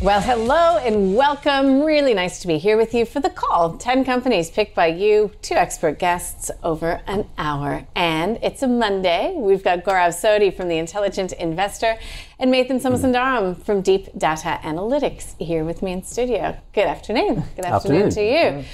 Well, hello and welcome. Really nice to be here with you for the call. 10 companies picked by you, two expert guests over an hour. And it's a Monday. We've got Gaurav Sodhi from The Intelligent Investor and Mathan Somasundaram from Deep Data Analytics here with me in studio. Good afternoon. Good afternoon, Afternoon. to you.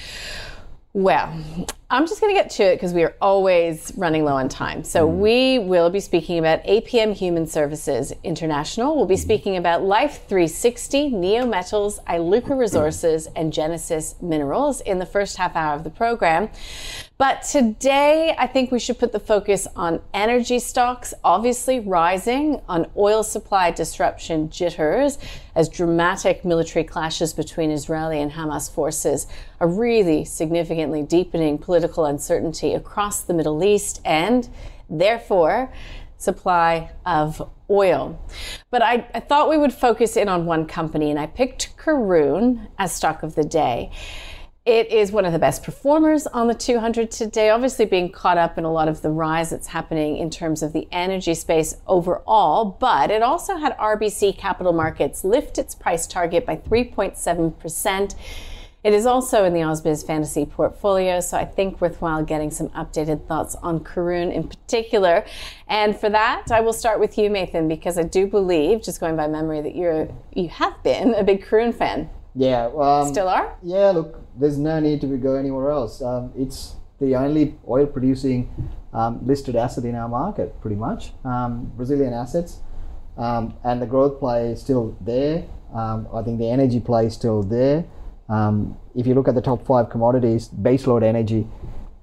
Well, I'm just going to get to it because we are always running low on time. So mm. we will be speaking about APM Human Services International. We'll be mm. speaking about Life 360, Neometals, Iluka Resources, and Genesis Minerals in the first half hour of the program. But today, I think we should put the focus on energy stocks, obviously rising, on oil supply disruption jitters, as dramatic military clashes between Israeli and Hamas forces are really significantly deepening political uncertainty across the Middle East and, therefore, supply of oil. But I, I thought we would focus in on one company, and I picked Karoon as stock of the day. It is one of the best performers on the 200 today, obviously being caught up in a lot of the rise that's happening in terms of the energy space overall, but it also had RBC Capital Markets lift its price target by 3.7%. It is also in the Ausbiz Fantasy portfolio, so I think worthwhile getting some updated thoughts on Karoon in particular. And for that, I will start with you, Mathan, because I do believe, just going by memory, that you're you have been a big Karoon fan. Yeah. Um, Still are? Yeah. Look, there's no need to go anywhere else. Um, it's the only oil-producing um, listed asset in our market, pretty much. Um, Brazilian assets, um, and the growth play is still there. Um, I think the energy play is still there. Um, if you look at the top five commodities, baseload energy,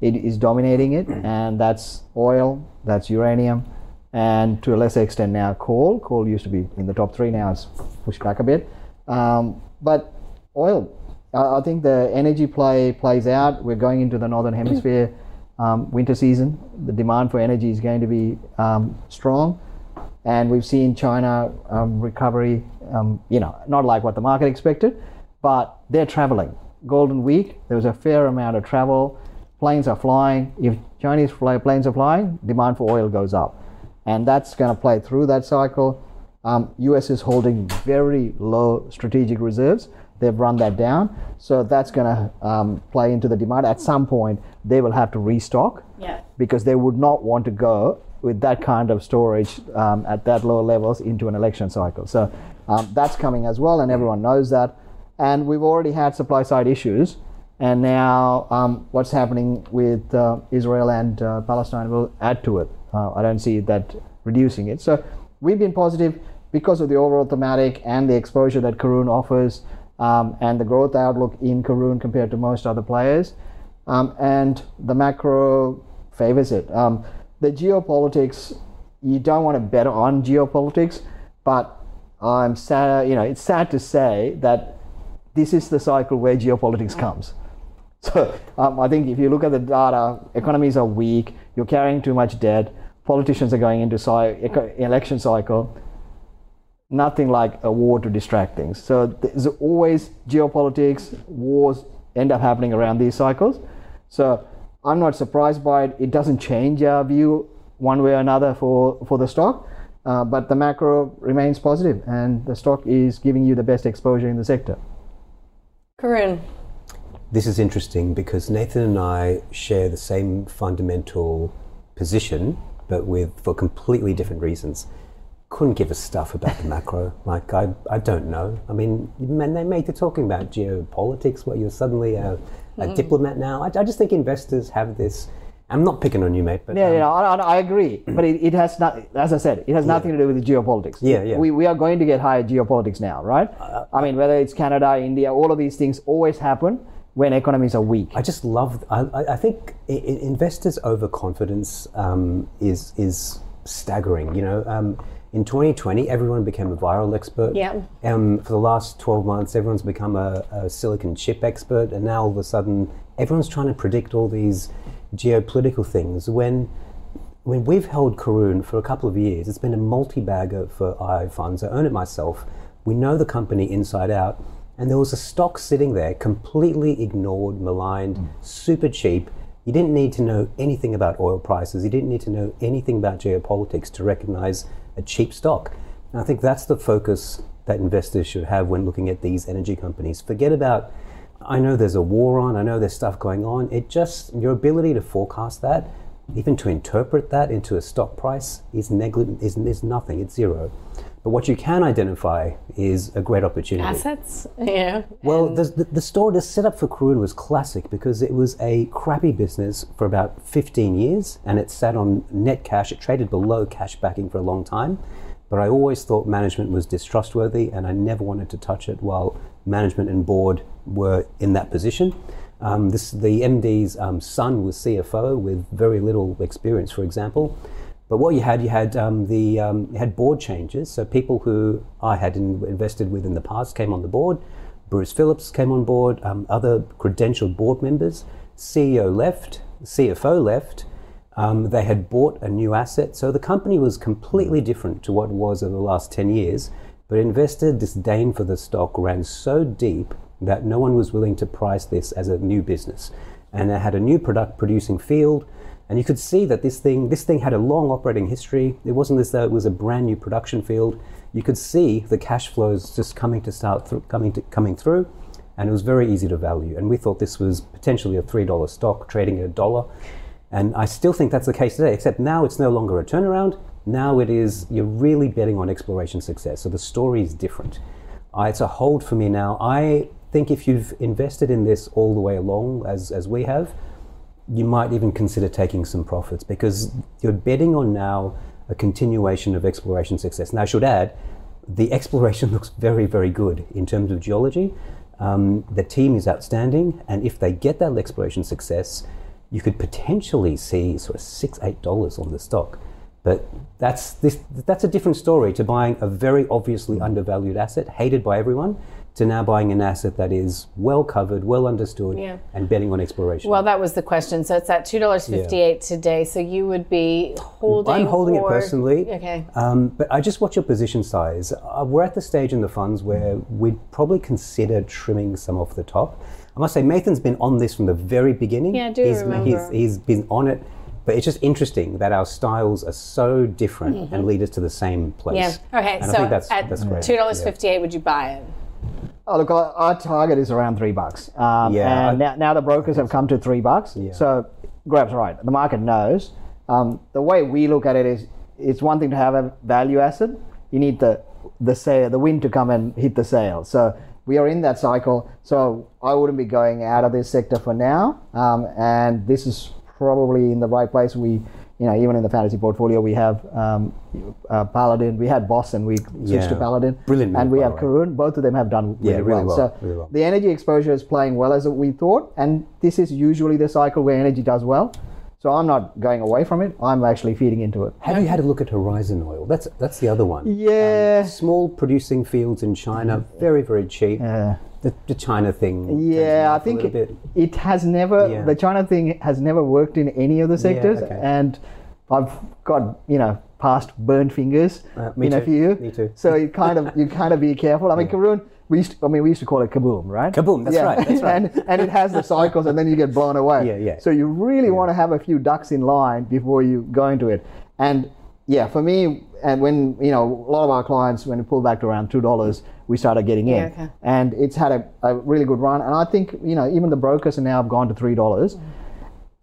it is dominating it, and that's oil, that's uranium, and to a lesser extent now coal. Coal used to be in the top three, now it's pushed back a bit. Um, but oil, I I think the energy play plays out. We're going into the northern hemisphere um, winter season. The demand for energy is going to be um, strong, and we've seen China um, recovery. Um, you know, not like what the market expected, but they're traveling. Golden Week, there was a fair amount of travel. Planes are flying. If Chinese fly, planes are flying, demand for oil goes up, and that's going to play through that cycle. Um, U.S. is holding very low strategic reserves. They've run that down, so that's going to um, play into the demand. At some point, they will have to restock Yeah. because they would not want to go with that kind of storage um, at that low levels into an election cycle. So um, that's coming as well, and everyone knows that. And we've already had supply side issues, and now um, what's happening with uh, Israel and uh, Palestine will add to it. Uh, I don't see that reducing it. So we've been positive because of the overall thematic and the exposure that Karoon offers, um, and the growth outlook in Karoon compared to most other players, um, and the macro favors it. Um, the geopolitics, you don't want to bet on geopolitics, but I'm sad. You know, it's sad to say that this is the cycle where geopolitics comes. So um, I think if you look at the data, economies are weak. You're carrying too much debt. Politicians are going into cy- election cycle. Nothing like a war to distract things. So there's always geopolitics. Wars end up happening around these cycles. So I'm not surprised by it. It doesn't change our view one way or another for, for the stock. Uh, but the macro remains positive, and the stock is giving you the best exposure in the sector. Karoon. This is interesting because Mathan and I share the same fundamental position, but with for completely different reasons. couldn't give a stuff about the macro. Like I, I don't know. I mean, man, they make it talking about geopolitics. What you're suddenly a, a Mm. diplomat now. I, I just think investors have this. I'm not picking on you, mate, but Yeah, um, yeah, I, I I agree, but it, it has not. As I said, it has nothing to do with the geopolitics. Yeah, yeah. We, we are going to get higher geopolitics now, right? I mean, whether it's Canada, India, all of these things always happen when economies are weak. I just love. I, I I think i- i- investors' overconfidence um, is is staggering. You know, um, in 2020, everyone became a viral expert. Yeah. Um, for the last 12 months, everyone's become a, a silicon chip expert, and now all of a sudden, everyone's trying to predict all these geopolitical things. When when we've held Karoon for a couple of years, it's been a multi-bagger for IO funds. I own it myself. We know the company inside out. And there was a stock sitting there, completely ignored, maligned, mm. super cheap. You didn't need to know anything about oil prices. You didn't need to know anything about geopolitics to recognize a cheap stock. And I think that's the focus that investors should have when looking at these energy companies. Forget about I know there's a war on, I know there's stuff going on. It just, your ability to forecast that, even to interpret that into a stock price, is negligent, is, is nothing, it's zero. But what you can identify is a great opportunity. Assets, yeah. Well, the, the, the store, the setup for Karoon was classic because it was a crappy business for about 15 years and it sat on net cash. It traded below cash backing for a long time. But I always thought management was distrustworthy and I never wanted to touch it while management and board were in that position. Um, this, the MD's um, son was CFO with very little experience, for example. But what you had, you had um, the um, you had board changes. So people who I had in, invested with in the past came on the board. Bruce Phillips came on board. Um, other credentialed board members. CEO left. CFO left. Um, they had bought a new asset, so the company was completely different to what it was over the last ten years. But investor disdain for the stock ran so deep that no one was willing to price this as a new business, and it had a new product producing field. And you could see that this thing, this thing had a long operating history. It wasn't as though it was a brand new production field. You could see the cash flows just coming to start thr- coming to, coming through, and it was very easy to value. And we thought this was potentially a three dollar stock trading at a dollar. And I still think that's the case today, except now it's no longer a turnaround. Now it is you're really betting on exploration success. So the story is different. It's a hold for me now. I think if you've invested in this all the way along, as as we have, you might even consider taking some profits because you're betting on now a continuation of exploration success. Now, I should add, the exploration looks very, very good in terms of geology. Um, the team is outstanding, and if they get that exploration success, you could potentially see sort of six, eight dollars on the stock. But that's this. That's a different story to buying a very obviously undervalued asset, hated by everyone, to now buying an asset that is well covered, well understood, Yeah. and betting on exploration. Well, that was the question. So it's at two dollars fifty-eight today. So you would be holding. I'm holding or- it personally. Okay. Um, but I just watch your position size. Uh, we're at the stage in the funds where we'd probably consider trimming some off the top. I must say, Mathan's been on this from the very beginning. Yeah, I do he's, remember. He's, he's been on it. But it's just interesting that our styles are so different and lead us to the same place. Mm-hmm. Yeah. Okay. And so that's, at that's great. two dollars Yeah. fifty-eight, would you buy it? Oh, look, our, our target is around three bucks. Um, Yeah, And now, now the brokers have come to three bucks. Yeah. So Grav's right. The market knows. Um, the way we look at it is, it's one thing to have a value asset. You need the the sale, the wind to come and hit the sail. So we are in that cycle. So I wouldn't be going out of this sector for now. Um, and this is probably in the right place. We, you know, even in the fantasy portfolio, we have um, uh, Paladin. We had Boston. We switched to Paladin. Brilliant And we have. Karoon. Both of them have done really, Yeah, really well, So really well. the energy exposure is playing well as we thought, and this is usually the cycle where energy does well. So I'm not going away from it. I'm actually feeding into it. Have you had a look at Horizon Oil? That's that's the other one. Yeah. Small producing fields in China, very very cheap. Yeah. The, the China thing. Yeah, I think it, it has never Yeah. the China thing has never worked in any of the sectors, okay. and I've got you know past burned fingers Uh, me in a too, few. me too. So you kind of you kind of be careful. I mean, Karoon, we used to, I mean we used to call it kaboom, right? Kaboom, that's right, that's right. and and it has the cycles, and then you get blown away. Yeah, yeah. So you really want to have a few ducks in line before you go into it, and yeah, for me, and when you know a lot of our clients when we pulled back to around two dollars, we started getting in, Yeah, okay. and it's had a, a really good run. And I think you know even the brokers are now have gone to three dollars.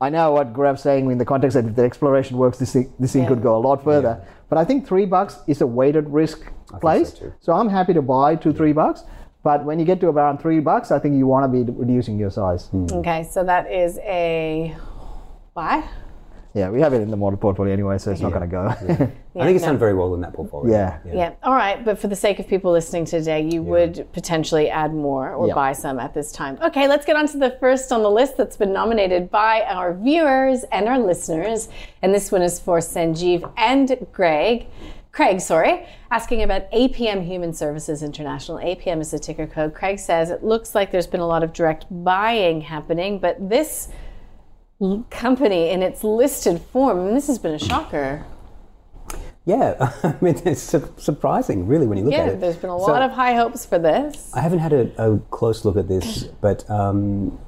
I know what Grav's saying in the context that if the exploration works, this thing, this thing Yeah. could go a lot further. But I think three bucks is a weighted risk place. so. So I'm happy to buy two, three bucks. But when you get to around three bucks, I think you want to be reducing your size. Hmm. Okay, so that is a buy. Yeah, we have it in the model portfolio anyway, so it's not going to go. I think it's done very well in that portfolio. Yeah. Yeah. All right. But for the sake of people listening today, you would potentially add more or Yeah. buy some at this time. Okay, let's get on to the first on the list that's been nominated by our viewers and our listeners. And this one is for Sanjeev and Greg. Craig, sorry, asking about APM Human Services International. APM is the ticker code. Craig says it looks like there's been a lot of direct buying happening, but this company in its listed form, and this has been a shocker. Yeah, I mean, it's su- surprising, really, when you look Yeah, at it. Yeah, there's been a So- lot of high hopes for this. I haven't had a, a close look at this, but um,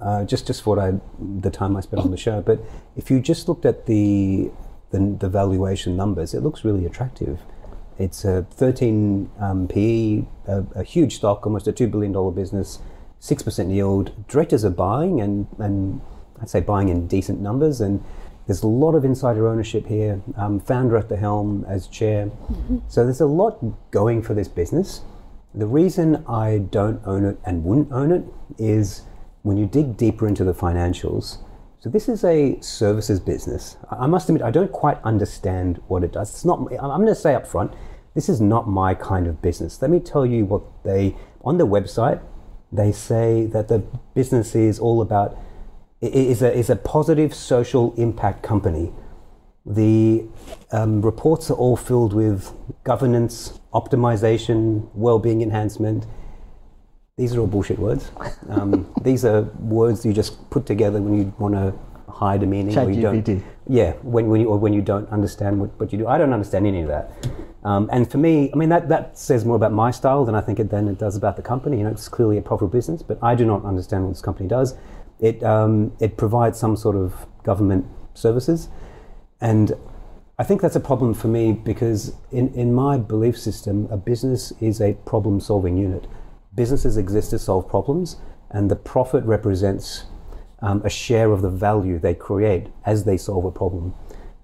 uh, just just for what I, the time I spent on the show. But if you just looked at the, the the valuation numbers, it looks really attractive. It's a 13 um, PE, a, a huge stock, almost a two billion dollar business, six percent yield. Directors are buying, and and I'd say buying in decent numbers, and there's a lot of insider ownership here. Um, founder at the helm as chair, so there's a lot going for this business. The reason I don't own it and wouldn't own it is when you dig deeper into the financials. So this is a services business. I must admit I don't quite understand what it does. It's not. I'm going to say up front, this is not my kind of business. Let me tell you what they on their website. They say that the business is all about is a is a positive social impact company. The um, reports are all filled with governance, optimization, well-being enhancement. These are all bullshit words. Um, these are words you just put together when you want to hide a meaning. or you don't, yeah, when, when you, or when you don't understand what, what you do. I don't understand any of that. Um, and for me, I mean, that, that says more about my style than I think it then it does about the company. You know, it's clearly a profitable business, but I do not understand what this company does. It, um, it provides some sort of government services. And I think that's a problem for me because, in, in my belief system, a business is a problem solving unit. Businesses exist to solve problems, and the profit represents um, a share of the value they create as they solve a problem.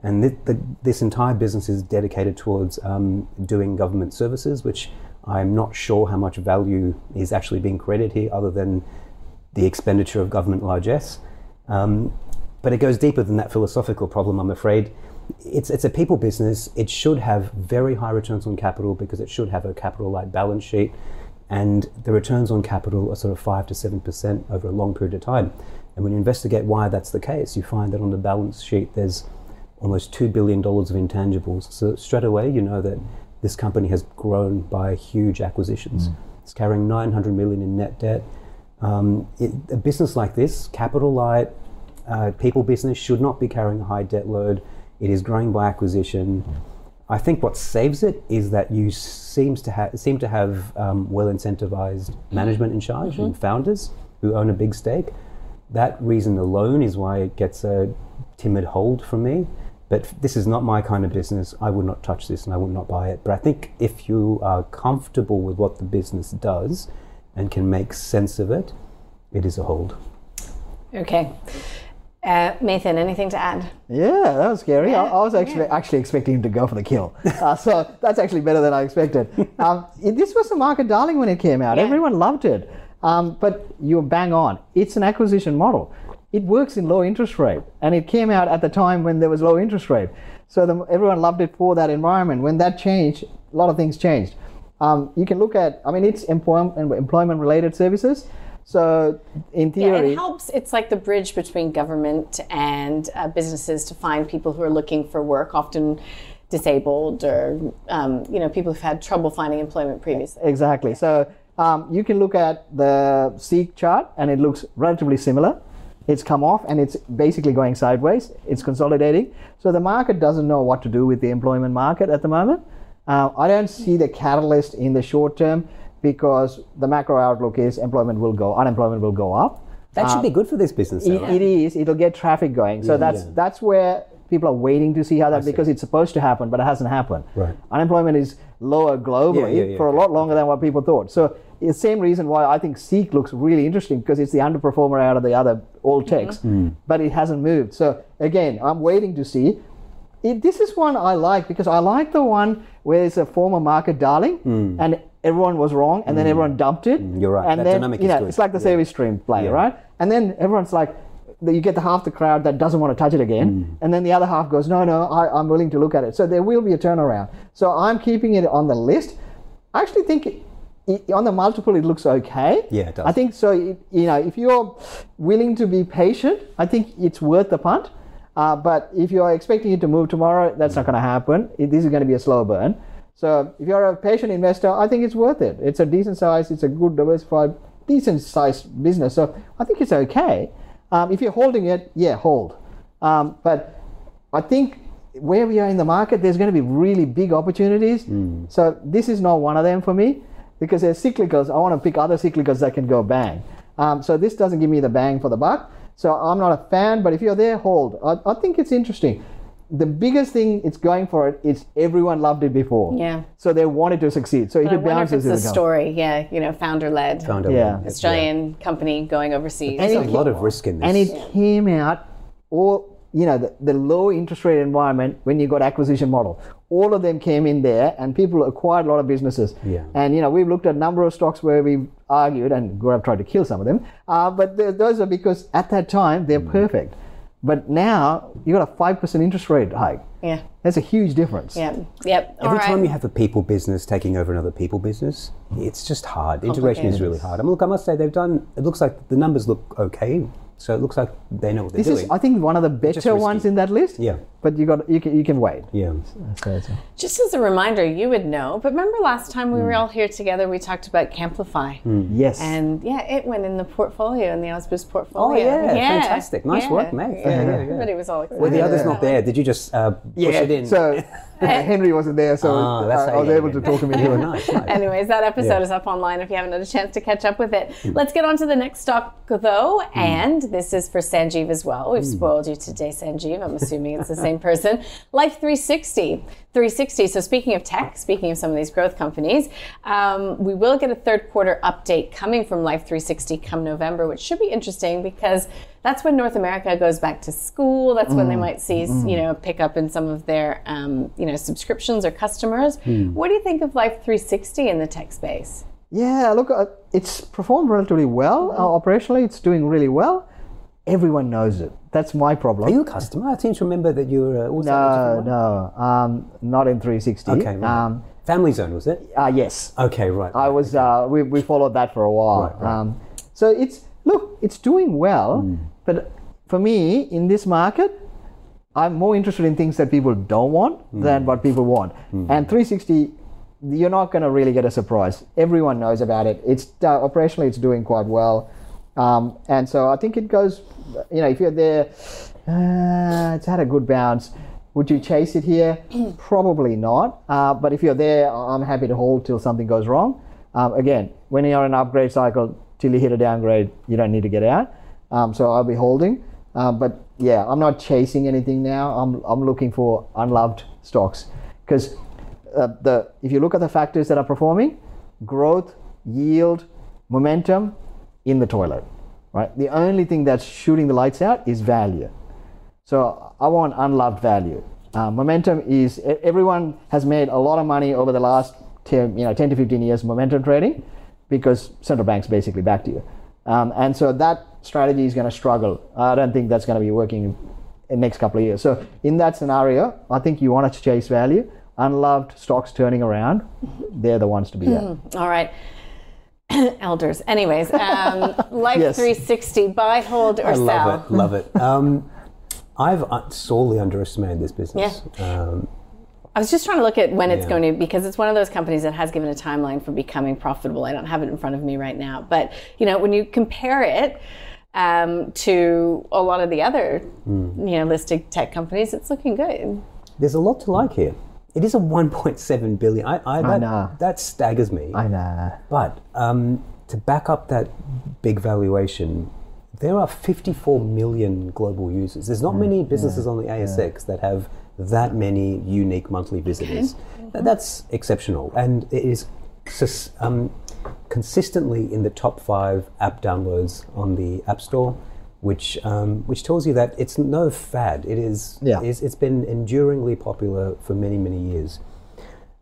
And th- the, this entire business is dedicated towards um, doing government services, which I'm not sure how much value is actually being created here, other than the expenditure of government largesse. Um, but it goes deeper than that philosophical problem, I'm afraid. It's, it's a people business. It should have very high returns on capital because it should have a capital light balance sheet. And the returns on capital are sort of 5 to 7% over a long period of time. And when you investigate why that's the case, you find that on the balance sheet there's almost $2 billion of intangibles. So straight away, you know that this company has grown by huge acquisitions. It's carrying 900 million in net debt. Um, it, a business like this, capital light, uh, people business, should not be carrying a high debt load. It is growing by acquisition. I think what saves it is that you seems to have seem to have um, well incentivized management in charge and founders who own a big stake. That reason alone is why it gets a timid hold from me. But this is not my kind of business. I would not touch this and I would not buy it. But I think if you are comfortable with what the business does and can make sense of it, it is a hold. Okay. Uh, Mathan, anything to add? Yeah, that was scary. I, I was actually actually expecting him to go for the kill. Uh, so that's actually better than I expected. Um, it- this was a market darling when it came out. Yeah. Everyone loved it. Um, but you're bang on. It's an acquisition model. It works in low interest rate, and it came out at the time when there was low interest rate. So the, everyone loved it for that environment. When that changed, a lot of things changed. Um, you can look at, I mean, it's employment employment related services. So in Yeah, theory, it helps. It's like the bridge between government and uh, businesses to find people who are looking for work, often disabled or um, you know people who've had trouble finding employment previously. Exactly. So um, you can look at the Seek chart and it looks relatively similar. It's come off and it's basically going sideways. It's consolidating. So the market doesn't know what to do with the employment market at the moment. Uh, I don't see the catalyst in the short term because the macro outlook is employment will go, unemployment will go up. That should be good for this business. though, It, right? it is. It'll get traffic going. So that's yeah. that's where people are waiting to see how that because it's supposed to happen, but it hasn't happened. Right. Unemployment is lower globally Yeah, yeah, yeah, for a lot longer than what people thought. So the same reason why I think Seek looks really interesting because it's the underperformer out of the other all techs, but it hasn't moved. So again, I'm waiting to see. It, this is one I like because I like the one where it's a former market darling and everyone was wrong and then everyone dumped it. Hmm. you're right. And That then, dynamic you is know, it's like the Yeah. service stream play, Yeah. right? And then everyone's like, you get the half the crowd that doesn't want to touch it again, Hmm. and then the other half goes, no, no, I, I'm willing to look at it. So there will be a turnaround. So I'm keeping it on the list. I actually think it, it- on the multiple it looks okay. Yeah, it does. I think so. You know, if you're willing to be patient, I think it's worth the punt. Uh, but if you're expecting it to move tomorrow, that's not going to happen. It, this is going to be a slow burn. So if you're a patient investor, I think it's worth it. It's a decent size. It's a good diversified, decent sized business. So I think it's okay. Um, if you're holding it, yeah, hold. Um, but I think where we are in the market, there's going to be really big opportunities. So this is not one of them for me because there's cyclicals. I want to pick other cyclicals that can go bang. Um, so this doesn't give me the bang for the buck. So I'm not a fan, but if you're there, hold. I, I think it's interesting. The biggest thing it's going for it is everyone loved it before. Yeah. So they wanted to succeed. So if I it wonder if bounces, it's a it'll go. story. Yeah, you know, founder led. Found a Yeah. Australian company going overseas. And There's it- a lot of risk in this. and it came out all you know the, the low interest rate environment when you got acquisition model all of them came in there and people acquired a lot of businesses Yeah. and you know we've looked at a number of stocks where we've argued and Gaurav tried to kill some of them uh, but th- those are because at that time they're Mm. perfect but now you got a 5% interest rate hike Yeah. that's a huge difference Yep. Yep. All Every right. time you have a people business taking over another people business, it's just hard. Integration is really hard. I mean, look, I must say they've done. It looks like the numbers look okay, so it looks like they know what they're this doing. is i think one of the better ones in that list Yeah. But you got you can, you can wait yeah. So it's- Just as a reminder, you would know, but remember last time we were mm. all here together, we talked about Camplify. Mm. yes And yeah, it went in the portfolio, in the Ausbiz Oh portfolio. yeah, fantastic! Nice yeah, work, mate. Yeah, Yeah, yeah, yeah. Everybody was all excited. Were the others not there? Did you just uh, push it in? So Henry wasn't there, so Ah, that's I, I was able to it. talk him into it. nice, nice. Anyways, that episode Yeah. is up online if you haven't had a chance to catch up with it. Mm. Let's get on to the next stock, though, and this is for Sanjeev as well. We've spoiled you today, Sanjeev. I'm assuming it's the same person. Life 360. 360. So, speaking of tech, speaking of some of these growth companies, um, we will get a third quarter update coming from Life 360 come November, which should be interesting because that's when North America goes back to school. That's when they might see, you know, pick up in some of their, um, you know, subscriptions or customers. What do you think of Life 360 in the tech space? Yeah, look, uh, it's performed relatively well. Uh, operationally, it's doing really well. Everyone knows it. That's my problem. Are you a customer? I seem to remember that you were. Uh, was that a no, no, um, not in 360. Okay, right. Um, Family Zone was it? uh, yes, Okay, right. I was. Uh, we, we followed that for a while. Right, right. Um, so it's look, it's doing well, Hmm. but for me in this market, I'm more interested in things that people don't want Hmm. than what people want. And 360, you're not going to really get a surprise. Everyone knows about it. It's uh, operationally, it's doing quite well, um, and so I think it goes. You know, if you're there, uh, it's had a good bounce. Would you chase it here? Probably not. Uh, but if you're there, I'm happy to hold till something goes wrong. Um, again, when you're in an upgrade cycle, till you hit a downgrade, you don't need to get out. Um, so I'll be holding. Um, but yeah, I'm not chasing anything now. I'm, I'm looking for unloved stocks because uh, the if you look at the factors that are performing, growth, yield, momentum, in the toilet, right? The only thing that's shooting the lights out is value. So I want unloved value. Uh, momentum is everyone has made a lot of money over the last 10, you know, 10 to 15 years momentum trading because central banks basically back to you. Um, and so that strategy is going to struggle. I don't think that's going to be working in next couple of years. So in that scenario, I think you want to chase value. Unloved stocks turning around, they're the ones to be at. All right. Elders. Anyways, um, Life Yes. 360, buy, hold, or I sell. love it. Love it. Um, I've uh, sorely underestimated this business. Um, I was just trying to look at when it's Yeah. going to, because it's one of those companies that has given a timeline for becoming profitable. I don't have it in front of me right now. But, you know, when you compare it um, to a lot of the other, Hmm. you know, listed tech companies, it's looking good. there's a lot to like here. It is a 1.7 billion. I, I, that, know. that staggers me. I know. But um, to back up that big valuation, there are 54 million global users. There's not many businesses on the ASX that have that many unique monthly visitors. Th- That's exceptional, and it is um, consistently in the top five app downloads on the App Store. Which um, which tells you that it's no fad. It is. Yeah. It's, it's been enduringly popular for many many years.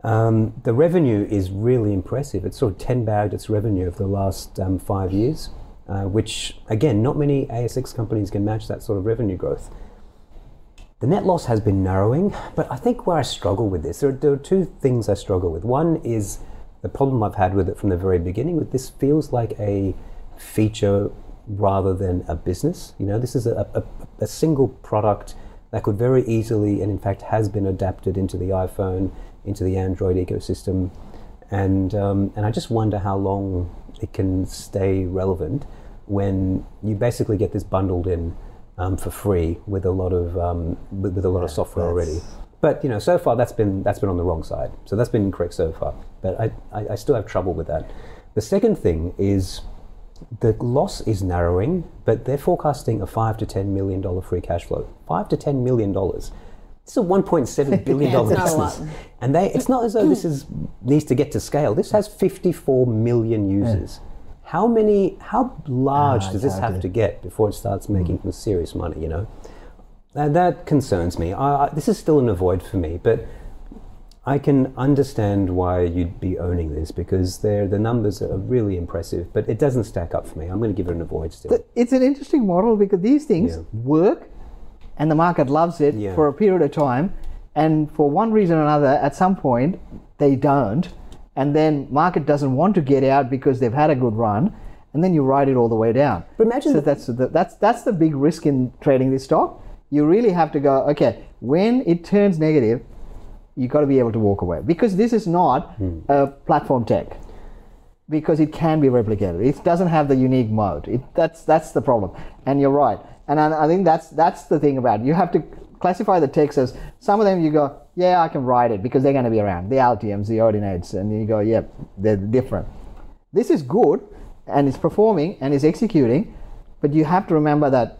Um, the revenue is really impressive. It's sort of ten bagged its revenue over the last um, five years, uh, which again, not many ASX companies can match that sort of revenue growth. The net loss has been narrowing, but I think where I struggle with this, there are, there are two things I struggle with. One is the problem I've had with it from the very beginning. With this feels like a feature rather than a business. You know, this is a, a, a single product that could very easily, and in fact has been adapted into the iPhone, into the Android ecosystem, and um, and I just wonder how long it can stay relevant when you basically get this bundled in um, for free with a lot of um, with, with a lot of software already. But you know, so far that's been that's been on the wrong side. So that's been incorrect so far. But I, I, I still have trouble with that. The second thing is the loss is narrowing, but they're forecasting a five to ten million dollar free cash flow. Five to ten million dollars. This is a one point seven billion dollar it's not a business, and they it's not as though this is needs to get to scale. This has fifty four million users. How many? How large Ah, does this have to get before it starts making some serious money? You know, and that concerns me. I, I, this is still an avoid for me, but I can understand why you'd be owning this because they're, the numbers are really impressive, but it doesn't stack up for me. I'm going to give it an avoid still. It's an interesting model because these things Yeah. work and the market loves it Yeah. for a period of time. And for one reason or another, at some point, they don't. And then market doesn't want to get out because they've had a good run. And then you ride it all the way down. But imagine so that- that's the, that's that's the big risk in trading this stock. You really have to go. Okay, when it turns negative, you got to be able to walk away because this is not Hmm. a platform tech because it can be replicated. It doesn't have the unique mode. It, that's that's the problem. And you're right. And I, I think that's that's the thing about it. You have to classify the techs as some of them. You go, yeah, I can write it because they're going to be around. The Altiums, the Audinates and you go, yep, they're different. This is good and it's performing and it's executing, but you have to remember that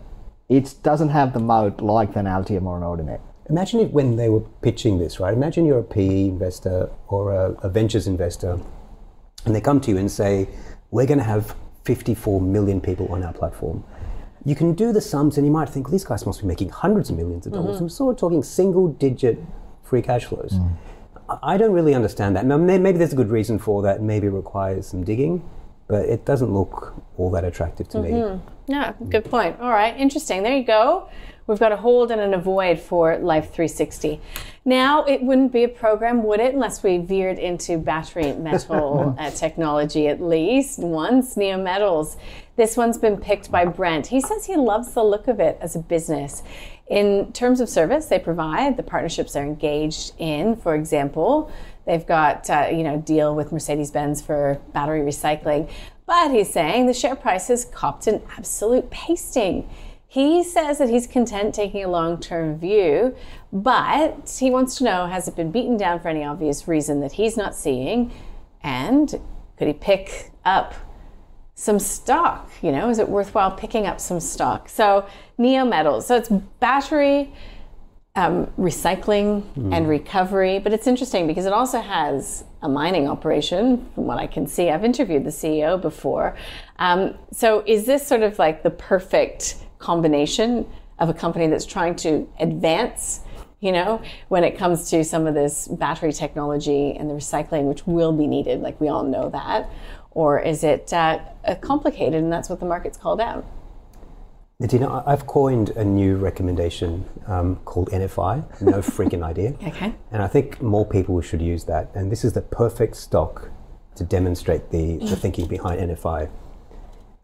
it doesn't have the mode like an Altium or an Audinate. Imagine if when they were pitching this, right? Imagine you're a PE investor or a, a ventures investor, and they come to you and say, "We're going to have 54 million people on our platform." You can do the sums, and you might think well, these guys must be making hundreds of millions of dollars. Mm-hmm. I'm sort of talking single-digit free cash flows. Mm. I- I don't really understand that. Now, maybe there's a good reason for that. Maybe it requires some digging, but it doesn't look all that attractive to me. Mm-hmm. Yeah, good point. All right, interesting. There you go. We've got a hold and an avoid for Life 360. Now, it wouldn't be a program, would it, unless we veered into battery metal uh, technology at least once, Neometals. This one's been picked by Brent. He says he loves the look of it as a business. In terms of service they provide, the partnerships they're engaged in, for example, they've got uh, you know deal with Mercedes-Benz for battery recycling. But he's saying the share price has copped an absolute pasting. He says that he's content taking a long term view, but he wants to know has it been beaten down for any obvious reason that he's not seeing? And could he pick up some stock? You know, is it worthwhile picking up some stock? So, Neometals. So it's battery um, recycling and recovery, but it's interesting because it also has a mining operation, from what I can see. I've interviewed the CEO before. Um, so, is this sort of like the perfect combination of a company that's trying to advance? You know, when it comes to some of this battery technology and the recycling, which will be needed, like we all know that, or is it uh, complicated and that's what the market's called out? Nadina, I've coined a new recommendation um, called NFI, no freaking idea. Okay. And I think more people should use that. And this is the perfect stock to demonstrate the, the thinking behind NFI.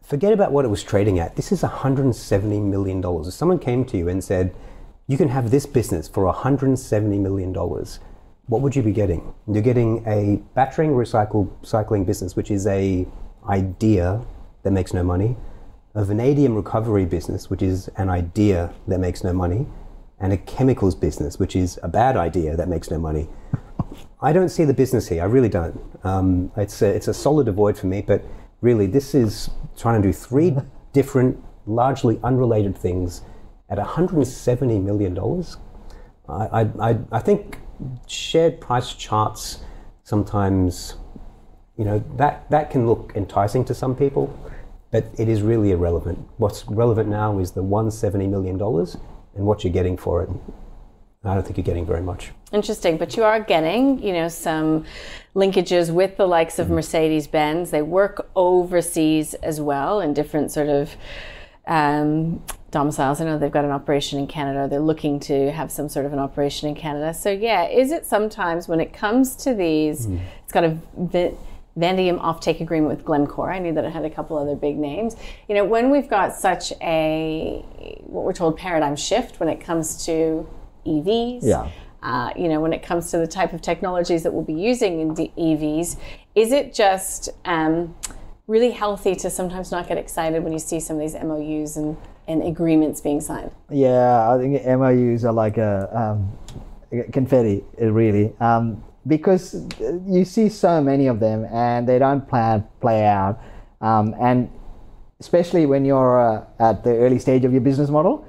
Forget about what it was trading at. This is $170 million. If someone came to you and said, you can have this business for $170 million, what would you be getting? You're getting a battery recycle, recycling business, which is a idea that makes no money, a vanadium recovery business, which is an idea that makes no money, and a chemicals business, which is a bad idea that makes no money. I don't see the business here. I really don't. Um, it's a, it's a solid avoid for me. But really, this is trying to do three different, largely unrelated things at 170 million dollars. I, I, I, I think shared price charts sometimes, you know, that that can look enticing to some people. but it is really irrelevant. What's relevant now is the $170 million and what you're getting for it. I don't think you're getting very much. Interesting, but you are getting, you know, some linkages with the likes of Mercedes Benz. They work overseas as well in different sort of um, domiciles. I know they've got an operation in Canada. They're looking to have some sort of an operation in Canada. So yeah, is it sometimes when it comes to these, it's got a vi- vanadium offtake agreement with Glencore. I knew that it had a couple other big names. You know, when we've got such a what we're told paradigm shift when it comes to EVs. Yeah. Uh, you know, when it comes to the type of technologies that we'll be using in the EVs, is it just um, really healthy to sometimes not get excited when you see some of these MOUs and, and agreements being signed? Yeah, I think MOUs are like a um, confetti, uh, really, um, because you see so many of them and they don't plan play out, um, and especially when you're uh, at the early stage of your business model,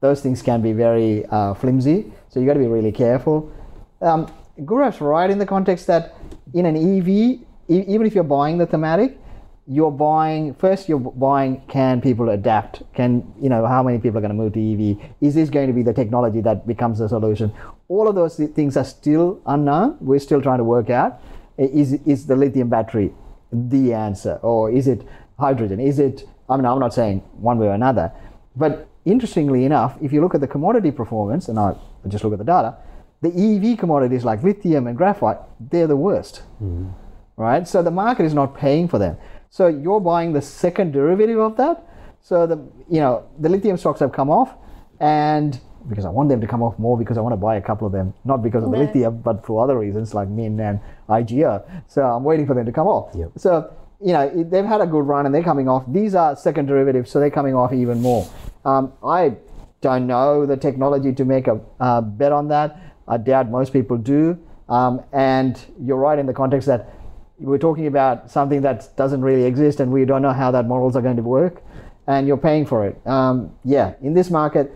those things can be very uh, flimsy. So you got to be really careful. Um, right in the context that in an EV, e- even if you're buying the thematic, you're buying first. You're buying can people adapt? Can you know how many people are going to move to EV? Is this going to be the technology that becomes the solution? All of those thi- things are still unknown. We're still trying to work out. Is is the lithium battery the answer, or is it hydrogen? Is it? I mean, I'm not saying one way or another, but interestingly enough, if you look at the commodity performance, and I I just look at the data, the EV commodities like lithium and graphite, they're the worst mm-hmm. right? So the market is not paying for them. So you're buying the second derivative of that. So the you know the lithium stocks have come off, and because I want them to come off more because I want to buy a couple of them, not because of the lithium, but for other reasons like Min and IGO. So I'm waiting for them to come off. Yep. So you know they've had a good run and they're coming off. These are second derivatives, so they're coming off even more. Um, I don't know the technology to make a uh, bet on that. I doubt most people do. Um, and you're right in the context that we're talking about something that doesn't really exist and we don't know how that models are going to work and you're paying for it um, yeah in this market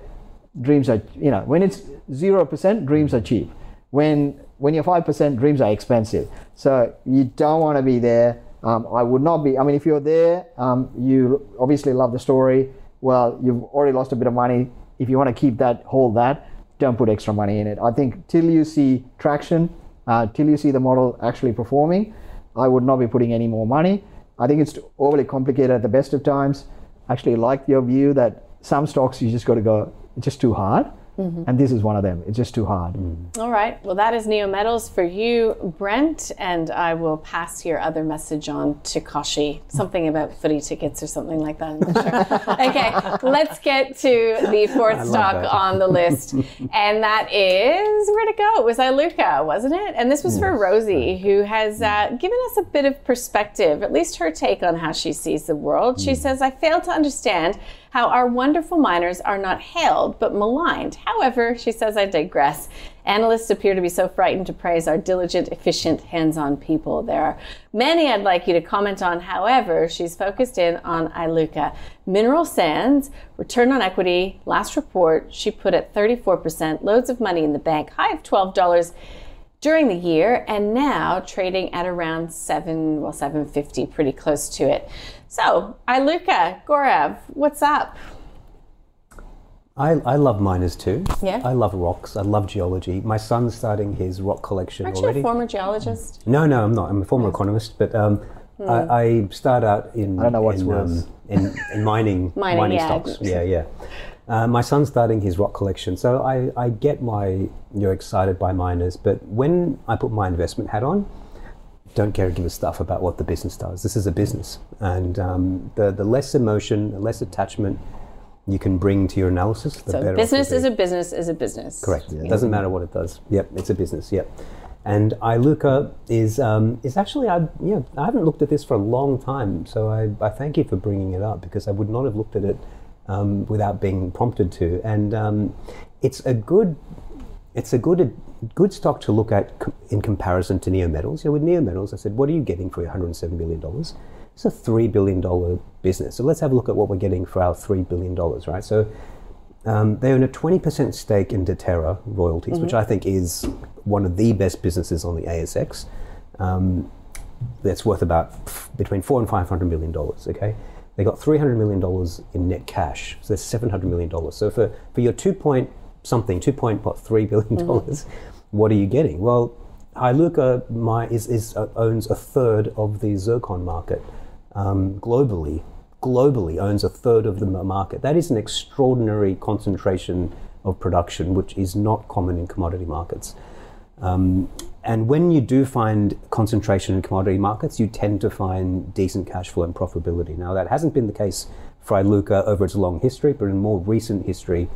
dreams are you know when it's 0% dreams are cheap when when you're 5% dreams are expensive so you don't want to be there um, i would not be i mean if you're there um, you obviously love the story well you've already lost a bit of money if you want to keep that hold that don't put extra money in it i think till you see traction uh, till you see the model actually performing I would not be putting any more money. I think it's overly complicated at the best of times. Actually like your view that some stocks you just got to go, it's just too hard. Mm-hmm. And this is one of them. It's just too hard. Mm-hmm. All right. Well, that is Neometals for you, Brent, and I will pass your other message on to Koshi. Something about footy tickets or something like that. I'm not sure. okay, let's get to the fourth love stock that. on the list, and that is where'd it go? It was Iluka, wasn't it? And this was for Rosie, who has uh, given us a bit of perspective, at least her take on how she sees the world. She mm. says, "I fail to understand." How our wonderful miners are not hailed but maligned. However, she says, I digress. Analysts appear to be so frightened to praise our diligent, efficient, hands on people. There are many I'd like you to comment on. However, she's focused in on Iluka. Mineral sands, return on equity, last report, she put at 34%, loads of money in the bank, high of $12 during the year and now trading at around 7 well 750 pretty close to it so iluka Gaurav what's up I, I love miners too. Yeah. I love rocks. I love geology. My son's starting his rock collection aren't you already. a former geologist No, no, I'm not. I'm a former hmm. economist, but um, hmm. I, I start out in I don't know what's in, um, worse. in, in mining Mining, yeah. stocks. Yeah, yeah. Uh, my son's starting his rock collection, so I, I get why you're excited by miners. But when I put my investment hat on, don't care to give a stuff about what the business does. This is a business, and um, the the less emotion, the less attachment you can bring to your analysis, the better. so off business is a business is a business Correct. It doesn't matter what it does. Yep, it's a business. Yep. And Iluka is um, is actually I yeah I haven't looked at this for a long time, so I, I thank you for bringing it up because I would not have looked at it um, without being prompted to. And um, it's a good it's a good good stock to look at in comparison to Neometals. You know, with Neometals, I said, what are you getting for your 107 million dollars? It's a three billion dollar business. So let's have a look at what we're getting for our three billion dollars, right? So um, they own a 20% stake in Deterra Royalties, which I think is one of the best businesses on the ASX. Um, that's worth about between four and five hundred million dollars. Okay, they got $300 million in net cash. So there's $700 million. So for, for your two point something, two point what, three billion dollars, what are you getting? Well, Iluka my, is, is, uh, owns a third of the zircon market um, globally. Globally owns a third of the market. That is an extraordinary concentration of production, which is not common in commodity markets. Um, and when you do find concentration in commodity markets, you tend to find decent cash flow and profitability. Now, that hasn't been the case for Iluka over its long history, but in more recent history,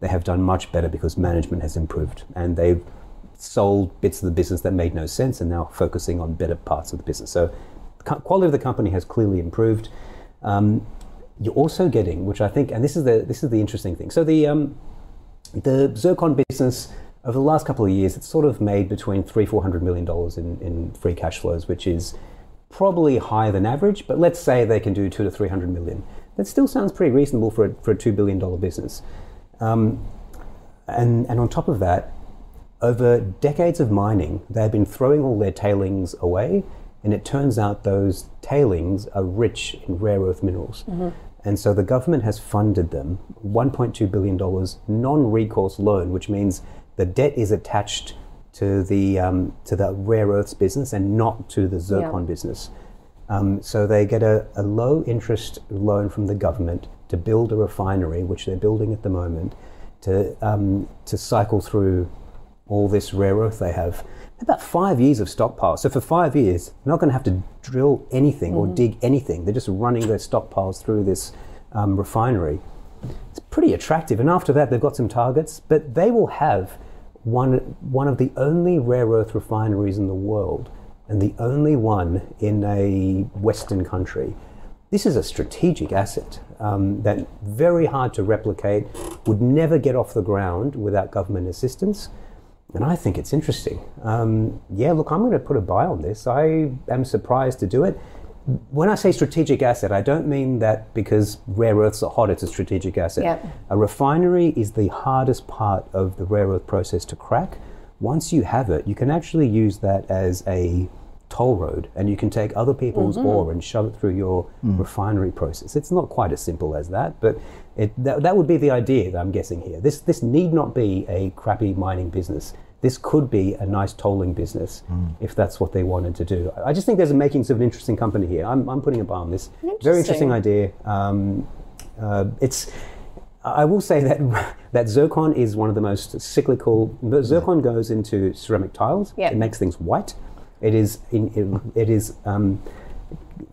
they have done much better because management has improved and they've sold bits of the business that made no sense and now focusing on better parts of the business. So, the quality of the company has clearly improved. Um, you're also getting, which I think, and this is the this is the interesting thing. So the um, the zircon business over the last couple of years, it's sort of made between three four hundred million dollars in, in free cash flows, which is probably higher than average. But let's say they can do two to three hundred million. That still sounds pretty reasonable for a, for a two billion dollar business. Um, and and on top of that, over decades of mining, they've been throwing all their tailings away, and it turns out those tailings are rich in rare earth minerals. And so the government has funded them $1.2 billion non recourse loan, which means the debt is attached to the, um, to the rare earths business and not to the zircon business. Um, so they get a, a low interest loan from the government to build a refinery, which they're building at the moment, to, um, to cycle through all this rare earth they have. About five years of stockpile. So for five years, they're not going to have to drill anything or dig anything. They're just running their stockpiles through this um, refinery. It's pretty attractive. And after that, they've got some targets, but they will have one, one of the only rare earth refineries in the world and the only one in a Western country. This is a strategic asset um, that very hard to replicate, would never get off the ground without government assistance. And I think it's interesting. Um, yeah, look, I'm going to put a buy on this. I am surprised to do it. When I say strategic asset, I don't mean that because rare earths are hot, it's a strategic asset. Yep. A refinery is the hardest part of the rare earth process to crack. Once you have it, you can actually use that as a toll road and you can take other people's mm-hmm. ore and shove it through your mm. refinery process. It's not quite as simple as that, but it, that, that would be the idea that I'm guessing here. This, this need not be a crappy mining business. This could be a nice tolling business if that's what they wanted to do. I just think there's a makings of an interesting company here. I'm, I'm putting a buy on this. Very interesting idea. Um, uh, it's I will say that that zircon is one of the most cyclical. but Zircon goes into ceramic tiles. Yep. It makes things white. It is in, it, it is um,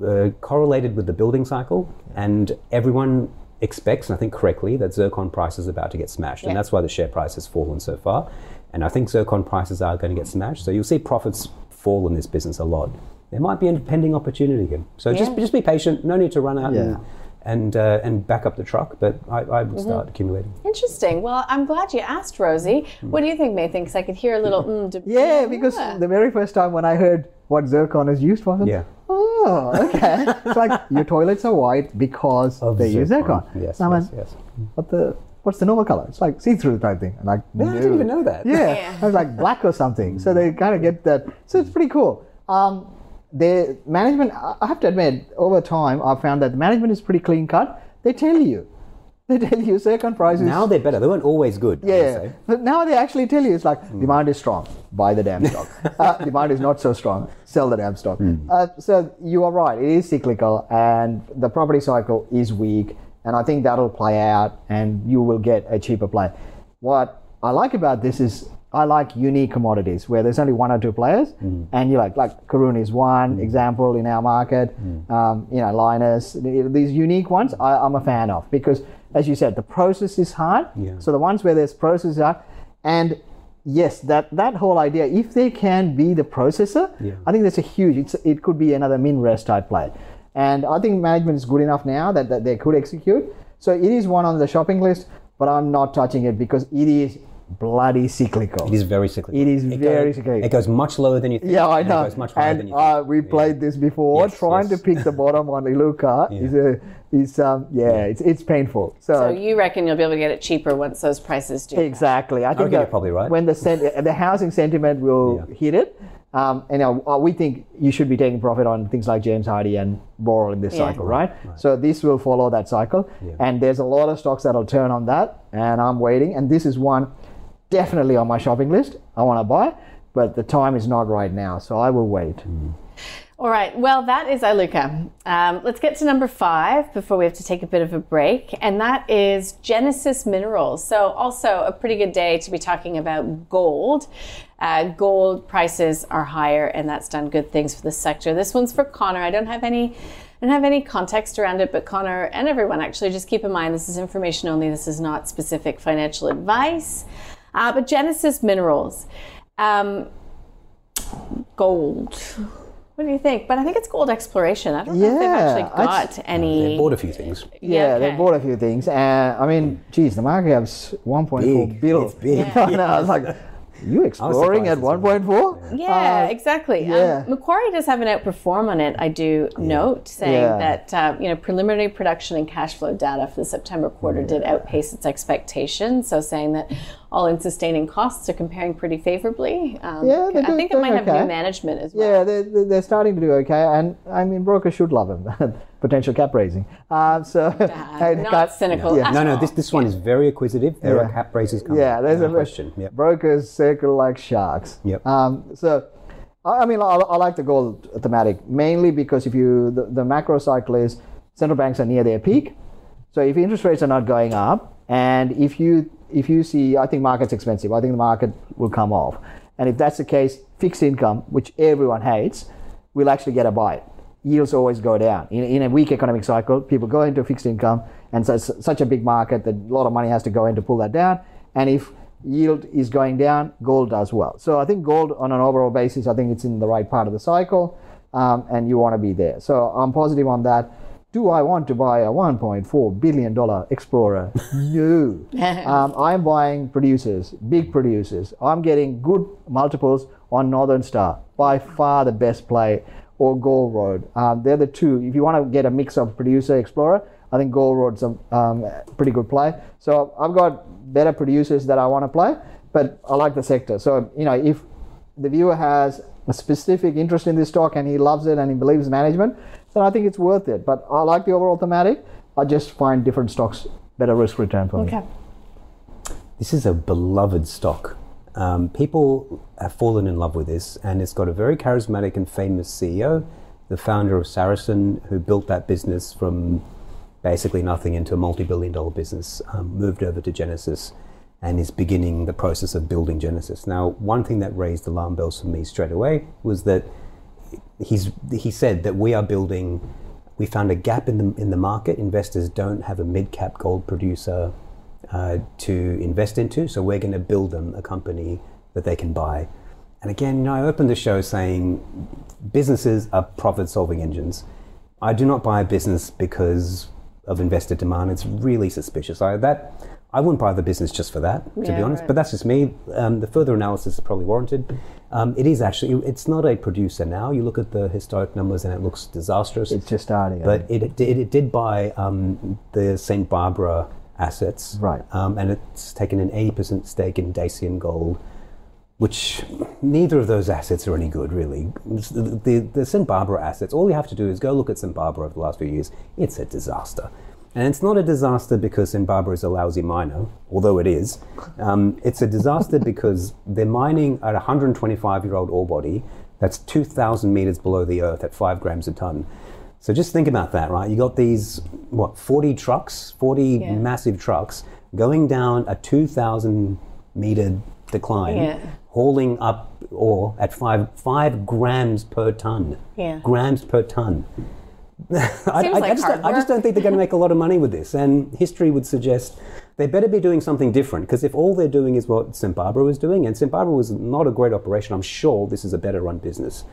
uh, correlated with the building cycle, and everyone expects, and I think correctly, that zircon price is about to get smashed, Yeah. and that's why the share price has fallen so far. And I think zircon prices are going to get smashed, so you'll see profits fall in this business a lot. There might be a pending opportunity here, so just Yeah. just be patient. No need to run out and Yeah. and uh, and back up the truck, but I, I would start accumulating. Interesting. Well, I'm glad you asked, Rosie. What do you think, Mathan? Because I could hear a little mm, de- Yeah, because the very first time when I heard what zircon is used for, I Yeah. oh, okay. it's like your toilets are white because Of they use zircon. Yes, And I yes, went, yes. what the? What's the normal color? It's like see-through type thing. I'm like, Yeah, I didn't even know that. Yeah, Yeah. I was like black or something. So they kind of get that. So it's pretty cool. Um, the management, I I have to admit, over time, I've found that the management is pretty clean cut. They tell you, they tell you zircon prices. Now they're better. They weren't always good. I Yeah, but now they actually tell you it's like demand is strong, buy the damn stock. uh, demand is not so strong, sell the damn stock. Uh, so you are right, it is cyclical, and the property cycle is weak, and I think that'll play out, and you will get a cheaper play. What I like about this is I like unique commodities where there's only one or two players, mm. and you like like Karun is one mm. example in our market. Mm. Um, you know, Lynas, these unique ones I, I'm a fan of because, as you said, the process is hard. Yeah. So the ones where there's process are, and yes, that that whole idea, if they can be the processor, Yeah. I think that's a huge. It's, it could be another MinRes type play, and I think management is good enough now that, that they could execute. So it is one on the shopping list, but I'm not touching it because it is bloody cyclical. It is very cyclical. It is very goes, cyclical. It goes much lower than you think. Yeah, I know. It goes much higher than and you think. uh, we played this before. Yes, Trying yes. to pick the bottom on Iluka is a is um yeah, it's it's painful. So you reckon you'll be able to get it cheaper once those prices do? Exactly. I think reckon you're probably right. When the sen- the housing sentiment will Yeah. hit it, Um, and you know, uh, we think you should be taking profit on things like James Hardie and Boral in this Yeah. cycle, right? So this will follow that cycle, and there's a lot of stocks that'll turn on that, and I'm waiting. And this is one definitely on my shopping list. I want to buy, but the time is not right now, so I will wait. All right. Well, that is Iluka. Um, let's get to number five before we have to take a bit of a break, and that is Genesis Minerals. So, also a pretty good day to be talking about gold. Uh, gold prices are higher, and that's done good things for the sector. This one's for Connor. I don't have any. I don't have any context around it, but Connor and everyone actually just keep in mind this is information only. This is not specific financial advice. Uh, but Genesis Minerals, um, gold. What do you think? But I think it's gold exploration. I don't know if they've Yeah, actually I'd- got any. They bought a few things. Yeah, okay. they bought a few things, and I mean, geez, the market cap's 1.4 Big. billion. It's big. I know, I was like, you exploring at surprised as well. 1.4? Yeah, exactly. yeah. Um, Macquarie does have an outperform on it. I do note saying Yeah. that uh, you know preliminary production and cash flow data for the September quarter did outpace its expectations. So saying that all-in sustaining costs are comparing pretty favorably. Um, Yeah, they're I think it might doing have okay. new management as well. Yeah, they're they're starting to do okay, and I mean, brokers should love them. Potential cap raising. Um, so, I Not can't- cynical. Yeah. at No, no, all. this this one is very acquisitive. There Yeah. are cap raises coming. Yeah, there's no a question. Yep. brokers circle like sharks. Yep. Um, so, I, I mean, I, I like the gold thematic mainly because if you the, the macro cycle is central banks are near their peak. So if interest rates are not going up, and if you if you see, I think market's expensive. I think the market will come off, and if that's the case, fixed income, which everyone hates, will actually get a bite. Yields always go down in, in a weak economic cycle. People go into fixed income, and so it's such a big market that a lot of money has to go in to pull that down. And if yield is going down, gold does well. So I think gold on an overall basis, I think it's in the right part of the cycle, um, and you want to be there. So I'm positive on that. Do I want to buy a 1.4 billion dollar Explorer? No. um, I'm buying producers, big producers. I'm getting good multiples on Northern Star, by far the best play, or Gold Road. Um, they're the two. If you want to get a mix of producer Explorer, I think Gold Road's a um, pretty good play. So I've got better producers that I want to play, but I like the sector. So you know, if the viewer has a specific interest in this stock and he loves it and he believes management, then I think it's worth it. But I like the overall thematic. I just find different stocks better risk return for me. Okay. This is a beloved stock. Um, people have fallen in love with this, and it's got a very charismatic and famous CEO, the founder of Saracen, who built that business from basically nothing into a multi billion dollar business, um, moved over to Genesis, and is beginning the process of building Genesis. Now, one thing that raised alarm bells for me straight away was that he's, he said that we are building, we found a gap in the, in the market. Investors don't have a mid cap gold producer uh, to invest into, so we're going to build them a company that they can buy. And again, you know, I opened the show saying businesses are profit solving engines. I do not buy a business because of investor demand. It's really suspicious. I, that, I wouldn't buy the business just for that, to be honest. right. But that's just me. Um, the further analysis is probably warranted. Um, it is actually, it's not a producer now. You look at the historic numbers and it looks disastrous. It's just starting. But think. it, it, it did buy um, the St. Barbara assets. Right. Um, and it's taken an 80% stake in Dacian Gold, which neither of those assets are any good, really. The, the, the St. Barbara assets, all you have to do is go look at St. Barbara over the last few years. It's a disaster. And it's not a disaster because St. Barbara is a lousy miner, although it is. Um, it's a disaster because they're mining at a 125 year old ore body that's 2,000 meters below the earth at 5 grams a ton. So just think about that, right? You got these, what, 40 trucks, 40 Yeah. massive trucks going down a 2,000 meter decline, Yeah. hauling up ore at five, five grams per ton. Yeah. Grams per ton. I, I- I like just, don't- I just don't think they're going to make a lot of money with this. And history would suggest they better be doing something different because if all they're doing is what St. Barbara was doing, and St. Barbara was not a great operation, I'm sure this is a better run business.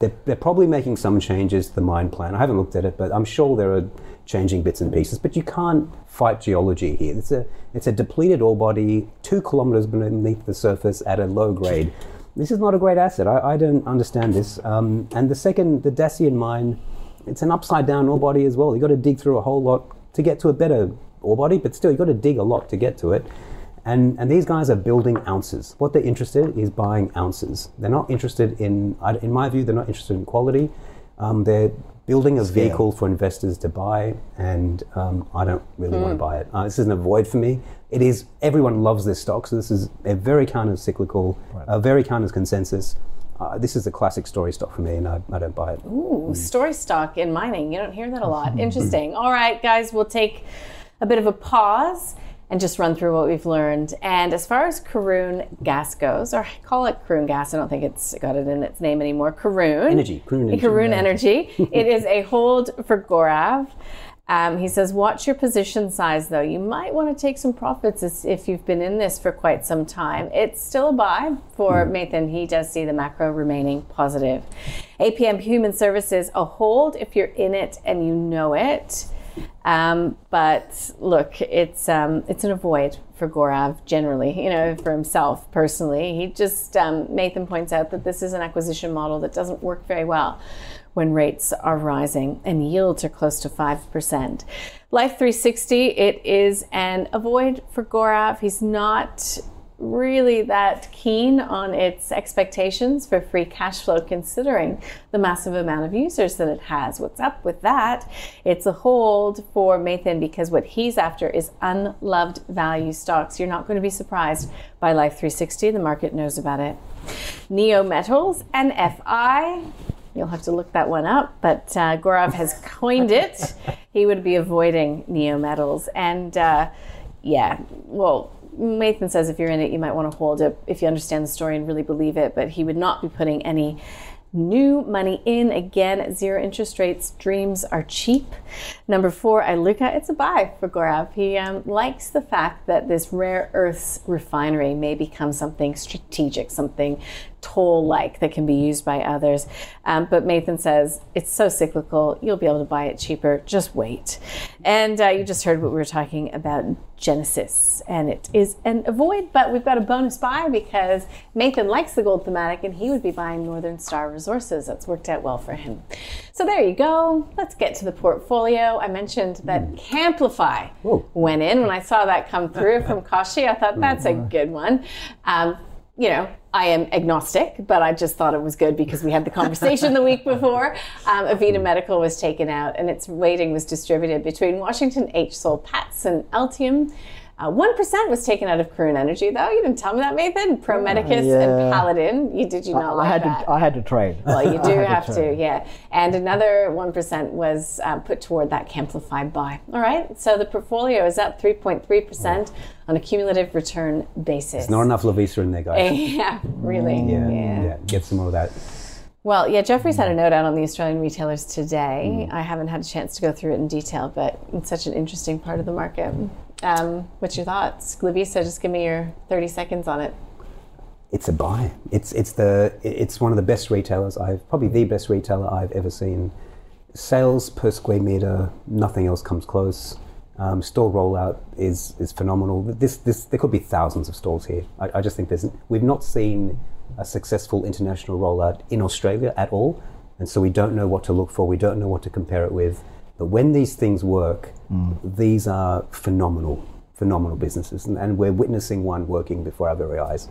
They're, they're probably making some changes to the mine plan. I haven't looked at it, but I'm sure there are changing bits and pieces. But you can't fight geology here. It's a, it's a depleted ore body, two kilometers beneath the surface at a low grade. This is not a great asset. I, I don't understand this. Um, and the second, the Dacian mine, it's an upside down ore body as well. You've got to dig through a whole lot to get to a better ore body, but still, you've got to dig a lot to get to it. And, and these guys are building ounces. What they're interested in is buying ounces. They're not interested in, in my view, they're not interested in quality. Um, they're building a vehicle for investors to buy, and um, I don't really want to buy it. Uh, this isn't a void for me. It is. Everyone loves this stock, so this is a very kind of cyclical, a very kind of consensus. Uh, this is a classic story stock for me, and I, I don't buy it. Ooh, story stock in mining. You don't hear that a lot. Interesting. All right, guys, we'll take a bit of a pause and just run through what we've learned. And as far as Karoon Gas goes, or I call it Karoon Gas, I don't think it's got it in its name anymore. Karoon Energy, Karoon Energy, yeah. Energy. it is a hold for Gaurav. Um, he says, watch your position size though. You might want to take some profits if you've been in this for quite some time. It's still a buy for Mathan. He does see the macro remaining positive. APM Human Services, a hold if you're in it and you know it. Um, but look, it's um, it's an avoid for Gaurav generally, you know, for himself personally. He just um, Mathan points out that this is an acquisition model that doesn't work very well when rates are rising and yields are close to 5%. Life 360, it is an avoid for Gaurav. He's not really that keen on its expectations for free cash flow considering the massive amount of users that it has. What's up with that? It's a hold for Mathan because what he's after is unloved value stocks. You're not going to be surprised by Life 360. The market knows about it. Neometals and FI. You'll have to look that one up, but uh, Gaurav has coined it. he would be avoiding Neometals. And uh, yeah, well, Mathan says if you're in it, you might want to hold it if you understand the story and really believe it, but he would not be putting any new money in. Again, zero interest rates, dreams are cheap. Number four, Iluka, it's a buy for Gaurav. He um, likes the fact that this rare earths refinery may become something strategic, something toll like that can be used by others. Um, but Nathan says it's so cyclical, you'll be able to buy it cheaper. Just wait. And uh, you just heard what we were talking about Genesis, and it is an avoid, but we've got a bonus buy because Mathan likes the gold thematic and he would be buying Northern Star Resources. That's worked out well for him. So there you go. Let's get to the portfolio. I mentioned that Camplify went in. When I saw that come through from Kashi, I thought that's a good one. Um, you know, I am agnostic, but I just thought it was good because we had the conversation the week before. Um, Avita Medical was taken out and its weighting was distributed between Washington H. Soul Patts and Altium. Uh, 1% was taken out of Karoon Energy, though. You didn't tell me that, Mathan. Pro Medicus yeah. and Paladin. You, did you not I like had that? to I had to trade. Well, you do have to to, yeah. And another 1% was um, put toward that Camplify buy. All right, so the portfolio is up 3.3% on a cumulative return basis. It's not enough Lovisa in there, guys. yeah, really. Yeah, yeah. yeah, get some more of that. Well, yeah, Jefferies had a note out on the Australian retailers today. I haven't had a chance to go through it in detail, but it's such an interesting part of the market. Um, what's your thoughts? Glavisa, just give me your 30 seconds on it. It's a buy. It's it's the it's one of the best retailers I've probably the best retailer I've ever seen. Sales per square meter, nothing else comes close. Um, store rollout is is phenomenal. This this there could be thousands of stores here. I, I just think there's we've not seen a successful international rollout in Australia at all, and so we don't know what to look for. We don't know what to compare it with. But when these things work, these are phenomenal, phenomenal businesses, and, and we're witnessing one working before our very eyes.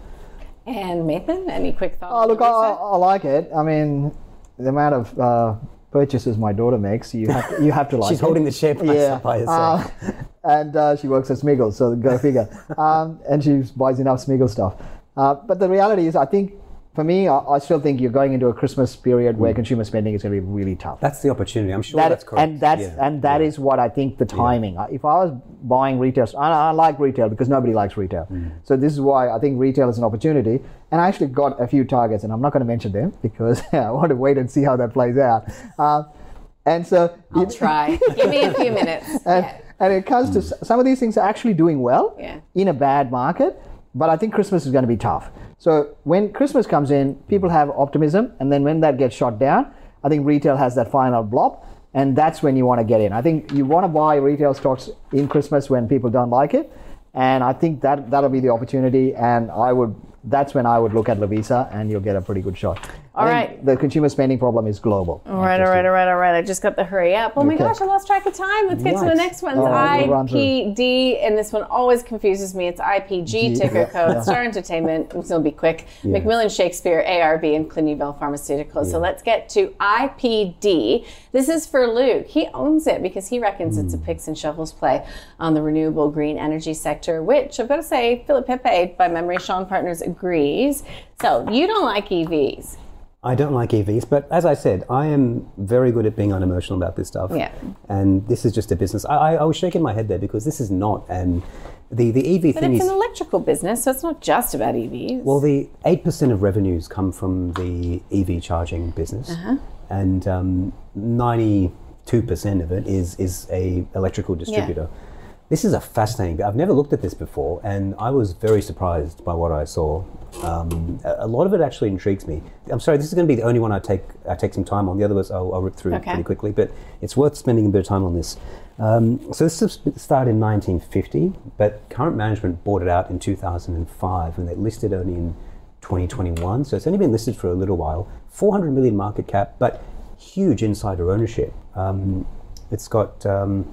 And Mathan, any quick thoughts? Oh, look, I, I like it. I mean, the amount of uh, purchases my daughter makes, you have to, you have to like. She's it. holding the share price up by herself. Uh, and uh, she works at Smiggle, so go figure. um, and she buys enough Smiggle stuff. Uh, but the reality is, I think for me, I, I still think you're going into a Christmas period where consumer spending is going to be really tough. That's the opportunity. I'm sure That- that's correct. And that's Yeah. and that is what I think the timing. Uh, If I was buying retail, I, I like retail because nobody likes retail. Mm. So this is why I think retail is an opportunity. And I actually got a few targets, and I'm not going to mention them because I want to wait and see how that plays out. Uh, and so I'll it- try. Give me a few minutes. and, Yeah. and it comes to some of these things are actually doing well Yeah. in a bad market, but I think Christmas is going to be tough. So when Christmas comes in, people have optimism, and then when that gets shot down, I think retail has that final blop, and that's when you want to get in. I think you want to buy retail stocks in Christmas when people don't like it, and I think that that'll be the opportunity. And I would that's when I would look at Lovisa, and you'll get a pretty good shot. All right. the consumer spending problem is global. All right, all right, all right, all right. I just got the hurry up. Oh my gosh, I lost track of time. Let's get to the next one. Right, we'll. IPD, and this one always confuses me. It's IPG ticker yeah, code. yeah. Star Entertainment. Going to be quick. McMillan Shakespeare, ARB, and Clinuvel Pharmaceuticals. So let's get to IPD. This is for Luke. He owns it because he reckons it's a Hmm. picks and shovels play on the renewable green energy sector, which I've got to say, Philip Pepe, by memory, Shaw and Partners agrees. So you don't like EVs. I don't like EVs, but as I said, I am very good at being unemotional about this stuff. Yeah. And this is just a business. I, I, I was shaking my head there because this is not an the the EV But thing it's is an electrical business, so it's not just about EVs. well, the eight percent of revenues come from the EV charging business, Uh-huh. and ninety two percent of it is is a electrical distributor. This is a fascinating. I've never looked at this before, and I was very surprised by what I saw. Um, a, a lot of it actually intrigues me. I'm sorry, this is going to be the only one I take I take some time on. The other ones I'll, I'll rip through Okay. pretty quickly, but it's worth spending a bit of time on this. Um, so this started in 1950, but current management bought it out in 2005, and they listed only in 2021. So it's only been listed for a little while. 400 million market cap, but huge insider ownership. Um, it's got um,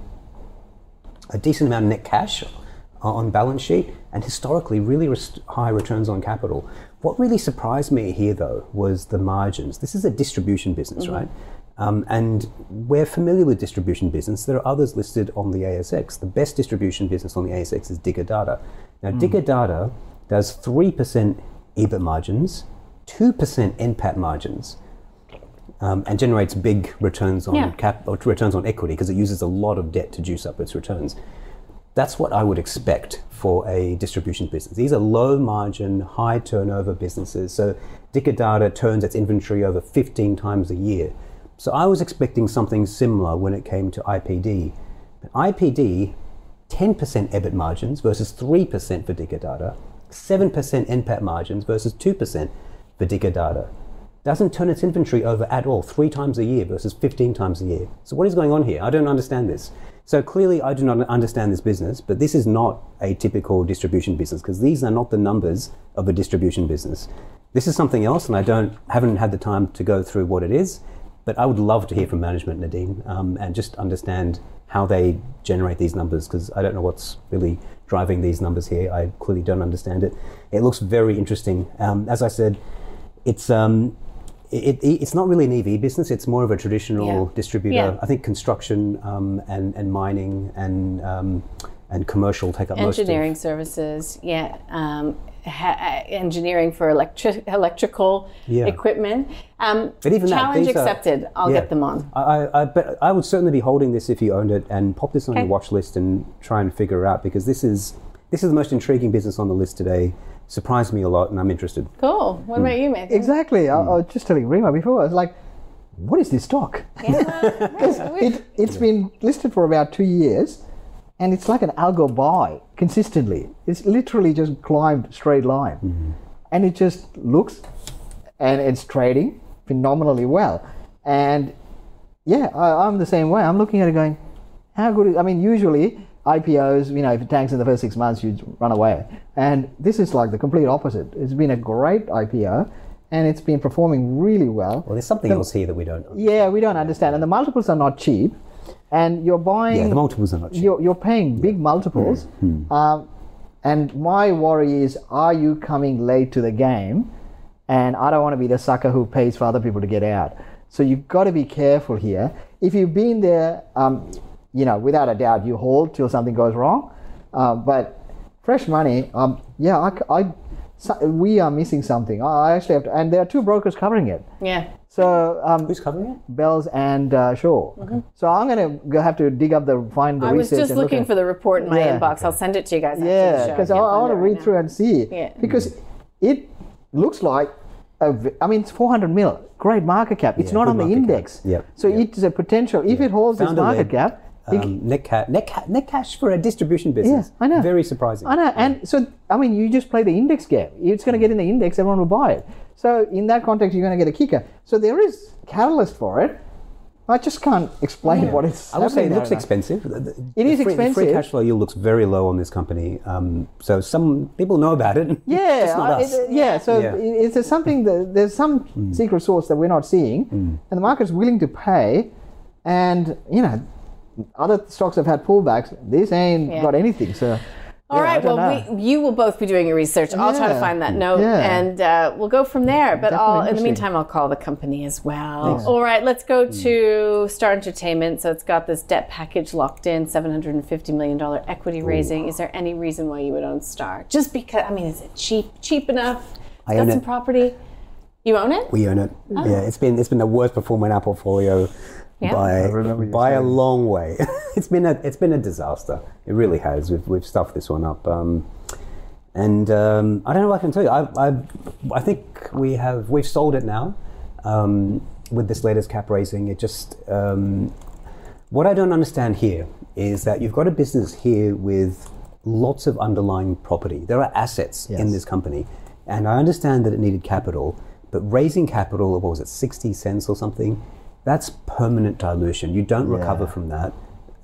a decent amount of net cash on balance sheet and historically really high returns on capital. What really surprised me here though was the margins. This is a distribution business, right? Um, and we're familiar with distribution business. There are others listed on the ASX. The best distribution business on the ASX is Dicker Data. Now, Dicker Data does 3% EBIT margins, 2% NPAT margins, um, and generates big returns on Yeah. cap or returns on equity because it uses a lot of debt to juice up its returns. That's what I would expect for a distribution business. These are low margin, high turnover businesses. So Dicker Data turns its inventory over 15 times a year. So I was expecting something similar when it came to IPD. But IPD, 10% EBIT margins versus 3% for Dicker Data, 7% NPAT margins versus 2% for Dicker Data doesn't turn its inventory over at all, three times a year versus 15 times a year. So, what is going on here? I don't understand this. So, clearly, I do not understand this business, but this is not a typical distribution business because these are not the numbers of a distribution business. This is something else, and I don't haven't had the time to go through what it is. But I would love to hear from management, Nadine, um, and just understand how they generate these numbers because I don't know what's really driving these numbers here. I clearly don't understand it. It looks very interesting. Um, as I said, it's um, it, it, it's not really an EV business. It's more of a traditional Yeah. distributor. Yeah. I think construction um, and and mining and um, and commercial take up most of. engineering services, yeah, um, ha- uh, engineering for electric electrical Yeah. equipment. Um, But even that, challenge are- accepted. I'll Yeah. get them on. I, I, I, but I would certainly be holding this if you owned it, and pop this on Okay. your watch list and try and figure it out because this is this is the most intriguing business on the list today. Surprised me a lot, and I'm interested. Cool. What about mm. you, Mathan? Exactly. I, I mm. was just telling Rima before. I was like, "What is this stock?" it, it's been listed for about two years, and it's like an algo buy consistently. It's literally just climbed straight line, mm-hmm. and it just looks, and it's trading phenomenally well. And yeah, I, I'm the same way. I'm looking at it going, how good is, I mean, usually IPOs, you know, if it tanks in the first six months, you'd run away. And this is like the complete opposite. It's been a great IPO and it's been performing really well. Well, there's something else here that we don't. know. Yeah, we don't understand. And the multiples are not cheap. And you're buying, Yeah, the multiples are not cheap. you're, you're paying big multiples. Um, and my worry is, are you coming late to the game? And I don't want to be the sucker who pays for other people to get out. So you've got to be careful here. If you've been there, um, you know, without a doubt, you hold till something goes wrong. Uh, but fresh money, um, yeah, I, c- I- so- we are missing something. I I actually have to, and there are two brokers covering it. Yeah. So um, Who's covering it? Bells and uh, Shaw. So I'm gonna go have to dig up the find the I was research just and look looking at- for the report in my Yeah. inbox. I'll send it to you guys. yeah, because I, can't I want to read right now. through and see Yeah. because it looks like a v- I mean it's 400 mil, great market cap. It's Yeah, not on the market cap. index. Yep, So yep. it's a potential if it holds this Founder market led, cap. It- Um, net, ca- net, ca- net cash for a distribution business. I know. Very surprising. I know, and so I mean, you just play the index game. It's going to get in the index, everyone will buy it. So in that context, you're going to get a kicker. So there is catalyst for it. I just can't explain what it's. I would say it looks expensive. The- the- It the is free, the Free cash flow yield looks very low on this company. Um, so some people know about it. Yeah, just not I- us. it- yeah. So Yeah. i- is there something that there's some secret source that we're not seeing, and the market's willing to pay, and you know, other stocks have had pullbacks. This ain't Yeah. got anything. So. All yeah, right. Well, we, you will both be doing your research. I'll try to find that note, Yeah. and uh, we'll go from there. But I'll, in the meantime, I'll call the company as well. All right. Let's go to Star Entertainment. So it's got this debt package locked in, seven hundred and fifty million dollar equity raising. Is there any reason why you would own Star? Just because? I mean, is it cheap? Cheap enough? It's I got some it. property. You own it? We own it. Yeah, it's been it's been the worst performer in our portfolio Yeah. by remember you by a long way. it's been a it's been a disaster. It really has. We've we've stuffed this one up. Um, and um, I don't know what I can tell you. I, I I think we have we've sold it now um, with this latest cap raising. It just um, what I don't understand here is that you've got a business here with lots of underlying property. There are assets in this company, and I understand that it needed capital, but raising capital, what was it, 60 cents or something? That's permanent dilution. You don't recover Yeah. from that.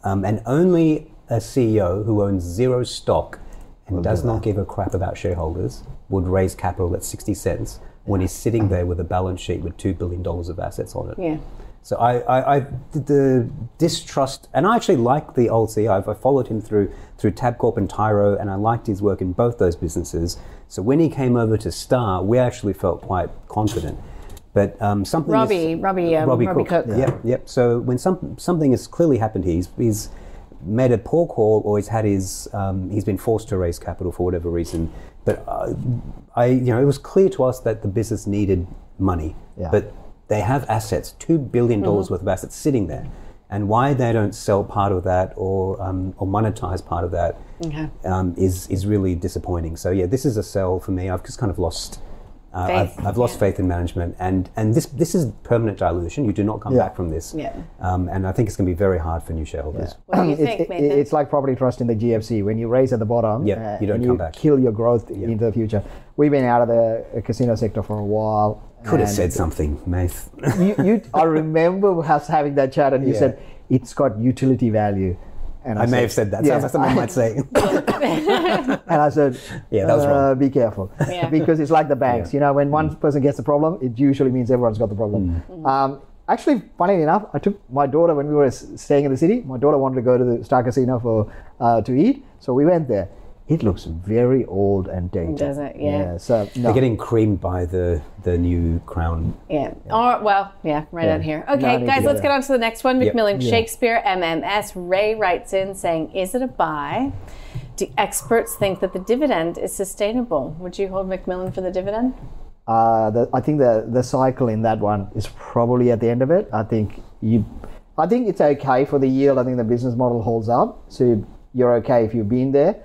Um, and only a CEO who owns zero stock and does not give a crap about shareholders would raise capital at 60 cents when he's sitting there with a balance sheet with $2 billion of assets on it. Yeah. So I, I, I the distrust, and I actually like the old CEO. I've, I followed him through through Tabcorp and Tyro, and I liked his work in both those businesses. So when he came over to Star, we actually felt quite confident. But um, something Robbie, is, Robbie, um, Robbie, Robbie Cook. Cook. Yep, yep. So when some something has clearly happened, he's he's made a poor call, or he's had his um, he's been forced to raise capital for whatever reason. But uh, I, you know, it was clear to us that the business needed money, Yeah. but they have assets, two billion dollars worth of assets sitting there, and why they don't sell part of that or um, or monetize part of that Okay. um, is is really disappointing. So yeah, this is a sell for me. I've just kind of lost. Uh, I've, I've lost yeah. faith in management, and and this this is permanent dilution. You do not come Yeah. back from this. Yeah. Um, and I think it's going to be very hard for new shareholders. What do you It's- think, it- it's like property trust in the GFC. When you raise at the bottom, Yep, uh, you don't and come back. kill your growth into the future. We've been out of the uh, casino sector for a while. Could have said something, Math. you, you, I remember us having that chat, and you Yeah. said it's got utility value. And I may have said that. Sounds like something I might say. And I said, Yeah, that was uh, wrong. Be careful, Yeah. because it's like the banks. You know, when one person gets a problem, it usually means everyone's got the problem. Um, actually, funny enough, I took my daughter when we were staying in the city. My daughter wanted to go to the Star Casino for uh, to eat, so we went there. It looks very old and dated. Does it? Yeah. so no. They're getting creamed by the the new crown. Yeah. Or well, yeah, right Yeah. out here. Okay, need guys, let's get get on to the next one. Yep. McMillan Yeah. Shakespeare MMS. Ray writes in saying, "Is it a buy? Do experts think that the dividend is sustainable? Would you hold McMillan for the dividend?" uh, the, I think the the cycle in that one is probably at the end of it. I think you, I think it's okay for the yield. I think the business model holds up, so you're okay if you've been there.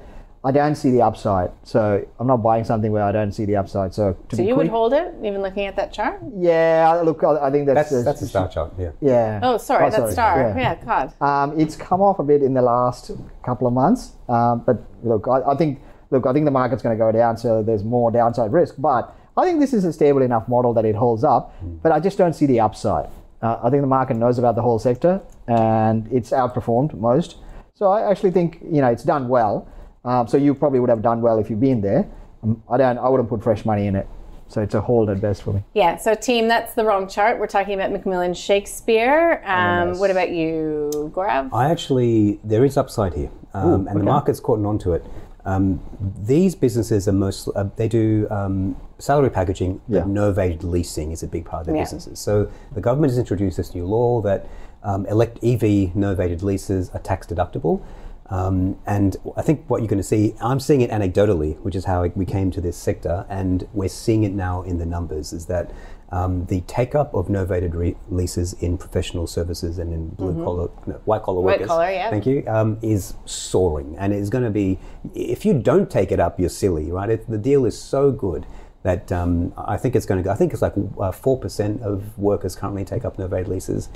I don't see the upside, so I'm not buying something where I don't see the upside. So to So be you would hold it, even looking at that chart? yeah, I- look, I, I think that's That's that's a star chart. Yeah. yeah. Oh, sorry, Oh, that's sorry. star. Yeah. Yeah, God. Um, it's come off a bit in the last couple of months, um, but look, I, I think look, I think the market's going to go down, so there's more downside risk. But I think this is a stable enough model that it holds up. But I just don't see the upside. Uh, I think the market knows about the whole sector, and it's outperformed most. So I actually think you know it's done well. Um, so you probably would have done well if you've been there. Um, I don't. I wouldn't put fresh money in it. So it's a hold at best for me. Yeah, so team, that's the wrong chart. We're talking about McMillan Shakespeare. Um, MMS. what about you, Gaurav? I actually, there is upside here, um, and the market's caught on to it. Um, these businesses are most, uh, they do um, salary packaging, Yeah. but novated leasing is a big part of their Yeah. businesses. So the government has introduced this new law that um, elect EV novated leases are tax deductible. Um, and I think what you're going to see, I'm seeing it anecdotally, which is how we came to this sector, and we're seeing it now in the numbers, is that um, the take up of novated re- leases in professional services and in blue collar, no, white collar Mm-hmm. White workers, collar, yeah. thank you, um, is soaring. And it's going to be, if you don't take it up, you're silly, right? It, the deal is so good that um, I think it's going to go, I think it's like uh, 4% of workers currently take up novated leases.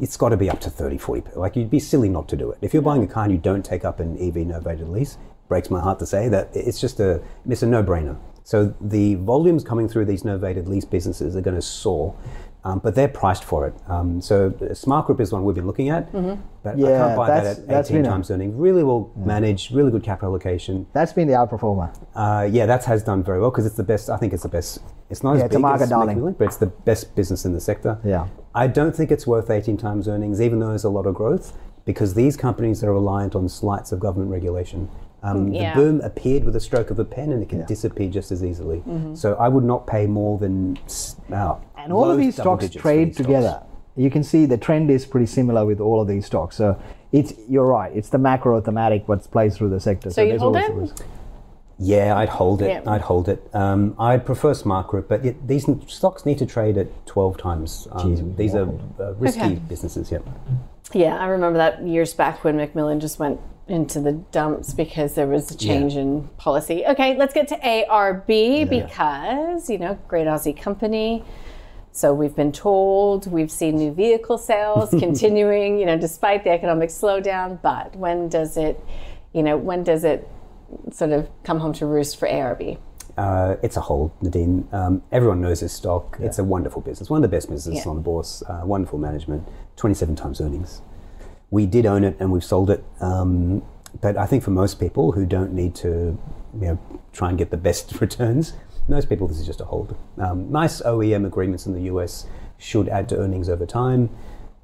It's got to be up to 30, 40. Like you'd be silly not to do it. If you're buying a car and you don't take up an EV novated lease, breaks my heart to say that it's just a, it's a no-brainer. So the volumes coming through these novated lease businesses are going to soar. Um, but they're priced for it. Um, so Smart Group is one we've been looking at, but I can't buy that at 18 been a- times earnings. Really well managed, really good capital allocation. That's been the outperformer. Uh, yeah, that has done very well because it's the best. I think it's the best. It's not Yeah, as big market as darling. McMillan, but it's the best business in the sector. Yeah. I don't think it's worth 18 times earnings, even though there's a lot of growth, because these companies are reliant on slights of government regulation. Um, Yeah. The boom appeared with a stroke of a pen, and it can Yeah. disappear just as easily. Mm-hmm. So I would not pay more than uh, And all of these stocks trade these stocks. together. You can see the trend is pretty similar with all of these stocks. So it's you're right. It's the macro thematic what plays through the sector. So you hold it? Yeah, I'd hold it. Yeah. I'd hold it. Um, I'd prefer Smart Group, but yet these stocks need to trade at 12 times. Um, Jeez, these are uh, risky Okay. businesses. Yeah. Yeah, I remember that years back when McMillan just went into the dumps because there was a change in policy. Okay, let's get to ARB because, you know, great Aussie company. So we've been told we've seen new vehicle sales continuing, you know, despite the economic slowdown. But when does it, you know, when does it sort of come home to roost for ARB? Uh, it's a hold, Nadine. Um, everyone knows this stock. It's a wonderful business, one of the best businesses Yeah. on the bourse. Uh, wonderful management, 27 times earnings. We did own it and we've sold it. Um, but I think for most people who don't need to, you know, try and get the best returns, most people this is just a hold. Um, nice OEM agreements in the US should add to earnings over time,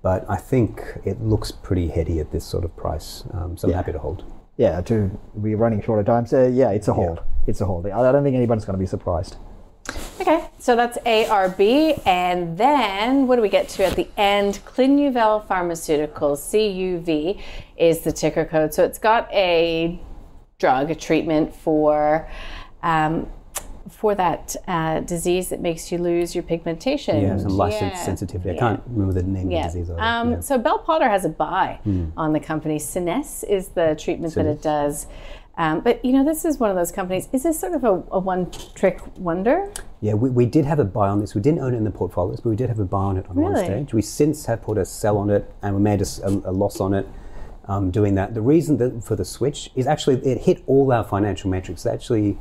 but I think it looks pretty heady at this sort of price. Um, so I'm Yeah. happy to hold. Yeah, to be running short of time. So yeah, it's a hold. It's a hold. I don't think anybody's going to be surprised. Okay, so that's ARB. And then what do we get to at the end? Clinuvel Pharmaceuticals, CUV is the ticker code. So it's got a drug, a treatment for. Um, for that uh, disease that makes you lose your pigmentation. Yeah, some light Yeah. sensitivity. I Yeah. can't remember the name Yeah. of the disease. either. Um, Yeah. So Bell Potter has a buy on the company. Scenesse is the treatment that it does. Um, but you know, this is one of those companies. Is this sort of a, a one-trick wonder? Yeah, we, we did have a buy on this. We didn't own it in the portfolios, but we did have a buy on it on one stage. We since have put a sell on it, and we made a loss on it um, doing that. The reason that for the switch is actually it hit all our financial metrics. Actually,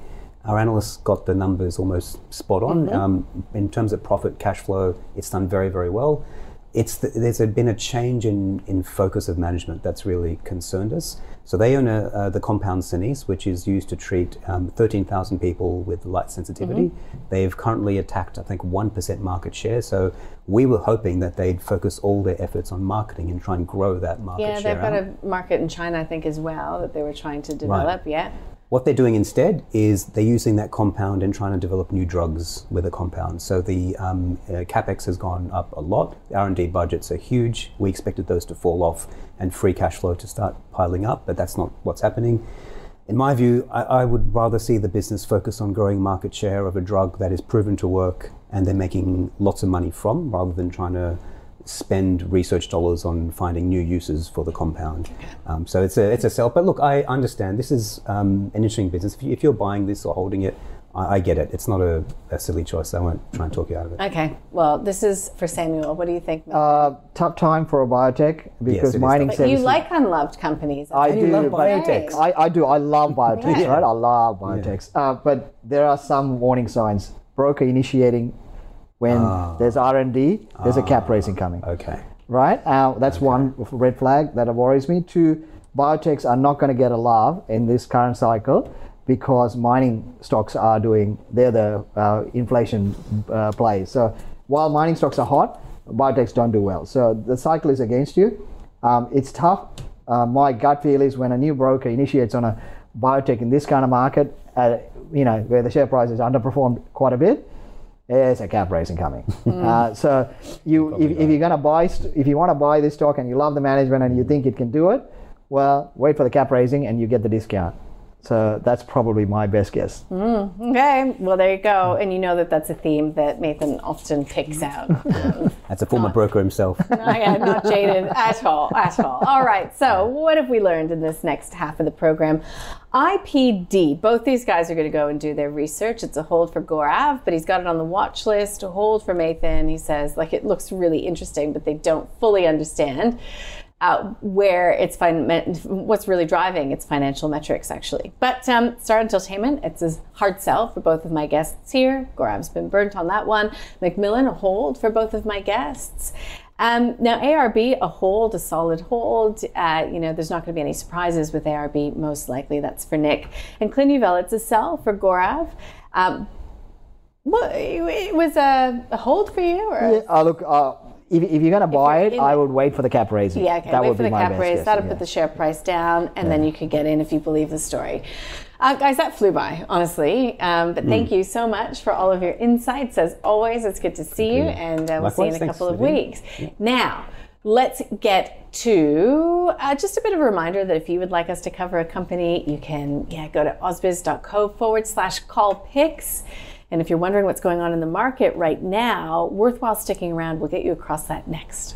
our analysts got the numbers almost spot on um, in terms of profit, cash flow. It's done very, very well. It's the, there's been a change in, in focus of management that's really concerned us. So they own a, uh, the compound Scenesse, which is used to treat um, 13,000 people with light sensitivity. They've currently attacked, I think, 1% market share. So we were hoping that they'd focus all their efforts on marketing and try and grow that market Yeah, share. they've got out. a market in China, I think, as well that they were trying to develop. Yeah. What they're doing instead is they're using that compound and trying to develop new drugs with a compound. So the um, uh, capex has gone up a lot. The R&D budgets are huge. We expected those to fall off and free cash flow to start piling up, but that's not what's happening. In my view, I, I would rather see the business focus on growing market share of a drug that is proven to work and they're making lots of money from, rather than trying to spend research dollars on finding new uses for the compound. Um, so it's a it's a sell. But look, I understand this is um, an interesting business. If, you, if you're buying this or holding it, I, I get it. It's not a, a silly choice. I won't try and talk you out of it. Okay. Well, this is for Samuel. What do you think? Uh, tough time for a biotech because it is mining tough. but you like unloved companies. I do love but- biotechs. I, I do. I love biotechs, Yeah. right? I love biotechs. Uh, but there are some warning signs. Broker initiating when there's R and D. There's a cap raising coming. Okay. right? Uh, that's one red flag that worries me. Two, biotechs are not going to get a love in this current cycle because mining stocks are doing, they're the uh, inflation uh, plays. So while mining stocks are hot, biotechs don't do well. So the cycle is against you. Um, it's tough. Uh, my gut feel is when a new broker initiates on a biotech in this kind of market, uh, you know, where the share price has underperformed quite a bit, there's a cap raising coming. Uh, so you, if, if you're going to buy, if you want to buy this stock and you love the management and you think it can do it, well, wait for the cap raising and you get the discount. So that's probably my best guess. Mm, okay. Well, there you go. And you know that that's a theme that Mathan often picks out. That's a former broker himself. I am not jaded at all, at all. All right. So, what have we learned in this next half of the program? IPD. Both these guys are going to go and do their research. It's a hold for Gaurav, but he's got it on the watch list. A hold for Mathan. He says, like, it looks really interesting, but they don't fully understand. Uh, where it's fin- what's really driving its financial metrics actually. But um, Star Entertainment, it's a hard sell for both of my guests here. Gaurav's been burnt on that one. McMillan, a hold for both of my guests. Um, now, ARB, a hold, a solid hold. Uh, you know, there's not going to be any surprises with ARB, most likely. That's for Nick. And Clinuvel, it's a sell for Gaurav. Um, what, it was a, a, hold for you? Or? Yeah, uh, look, uh, if, if, you're going to buy it, I would wait for the cap raising. Yeah, okay. That wait would for be the my cap raise. guess, That'll yeah. put the share price down, and yeah. then you could get in if you believe the story. Uh, guys, that flew by, honestly. Um, but thank mm. you so much for all of your insights. As always, it's good to see you, and uh, we'll see you in a couple of weeks. Yeah. Now, let's get to uh, just a bit of a reminder that if you would like us to cover a company, you can yeah go to ausbiz.co forward slash call picks. And if you're wondering what's going on in the market right now, worthwhile sticking around. We'll get you across that next.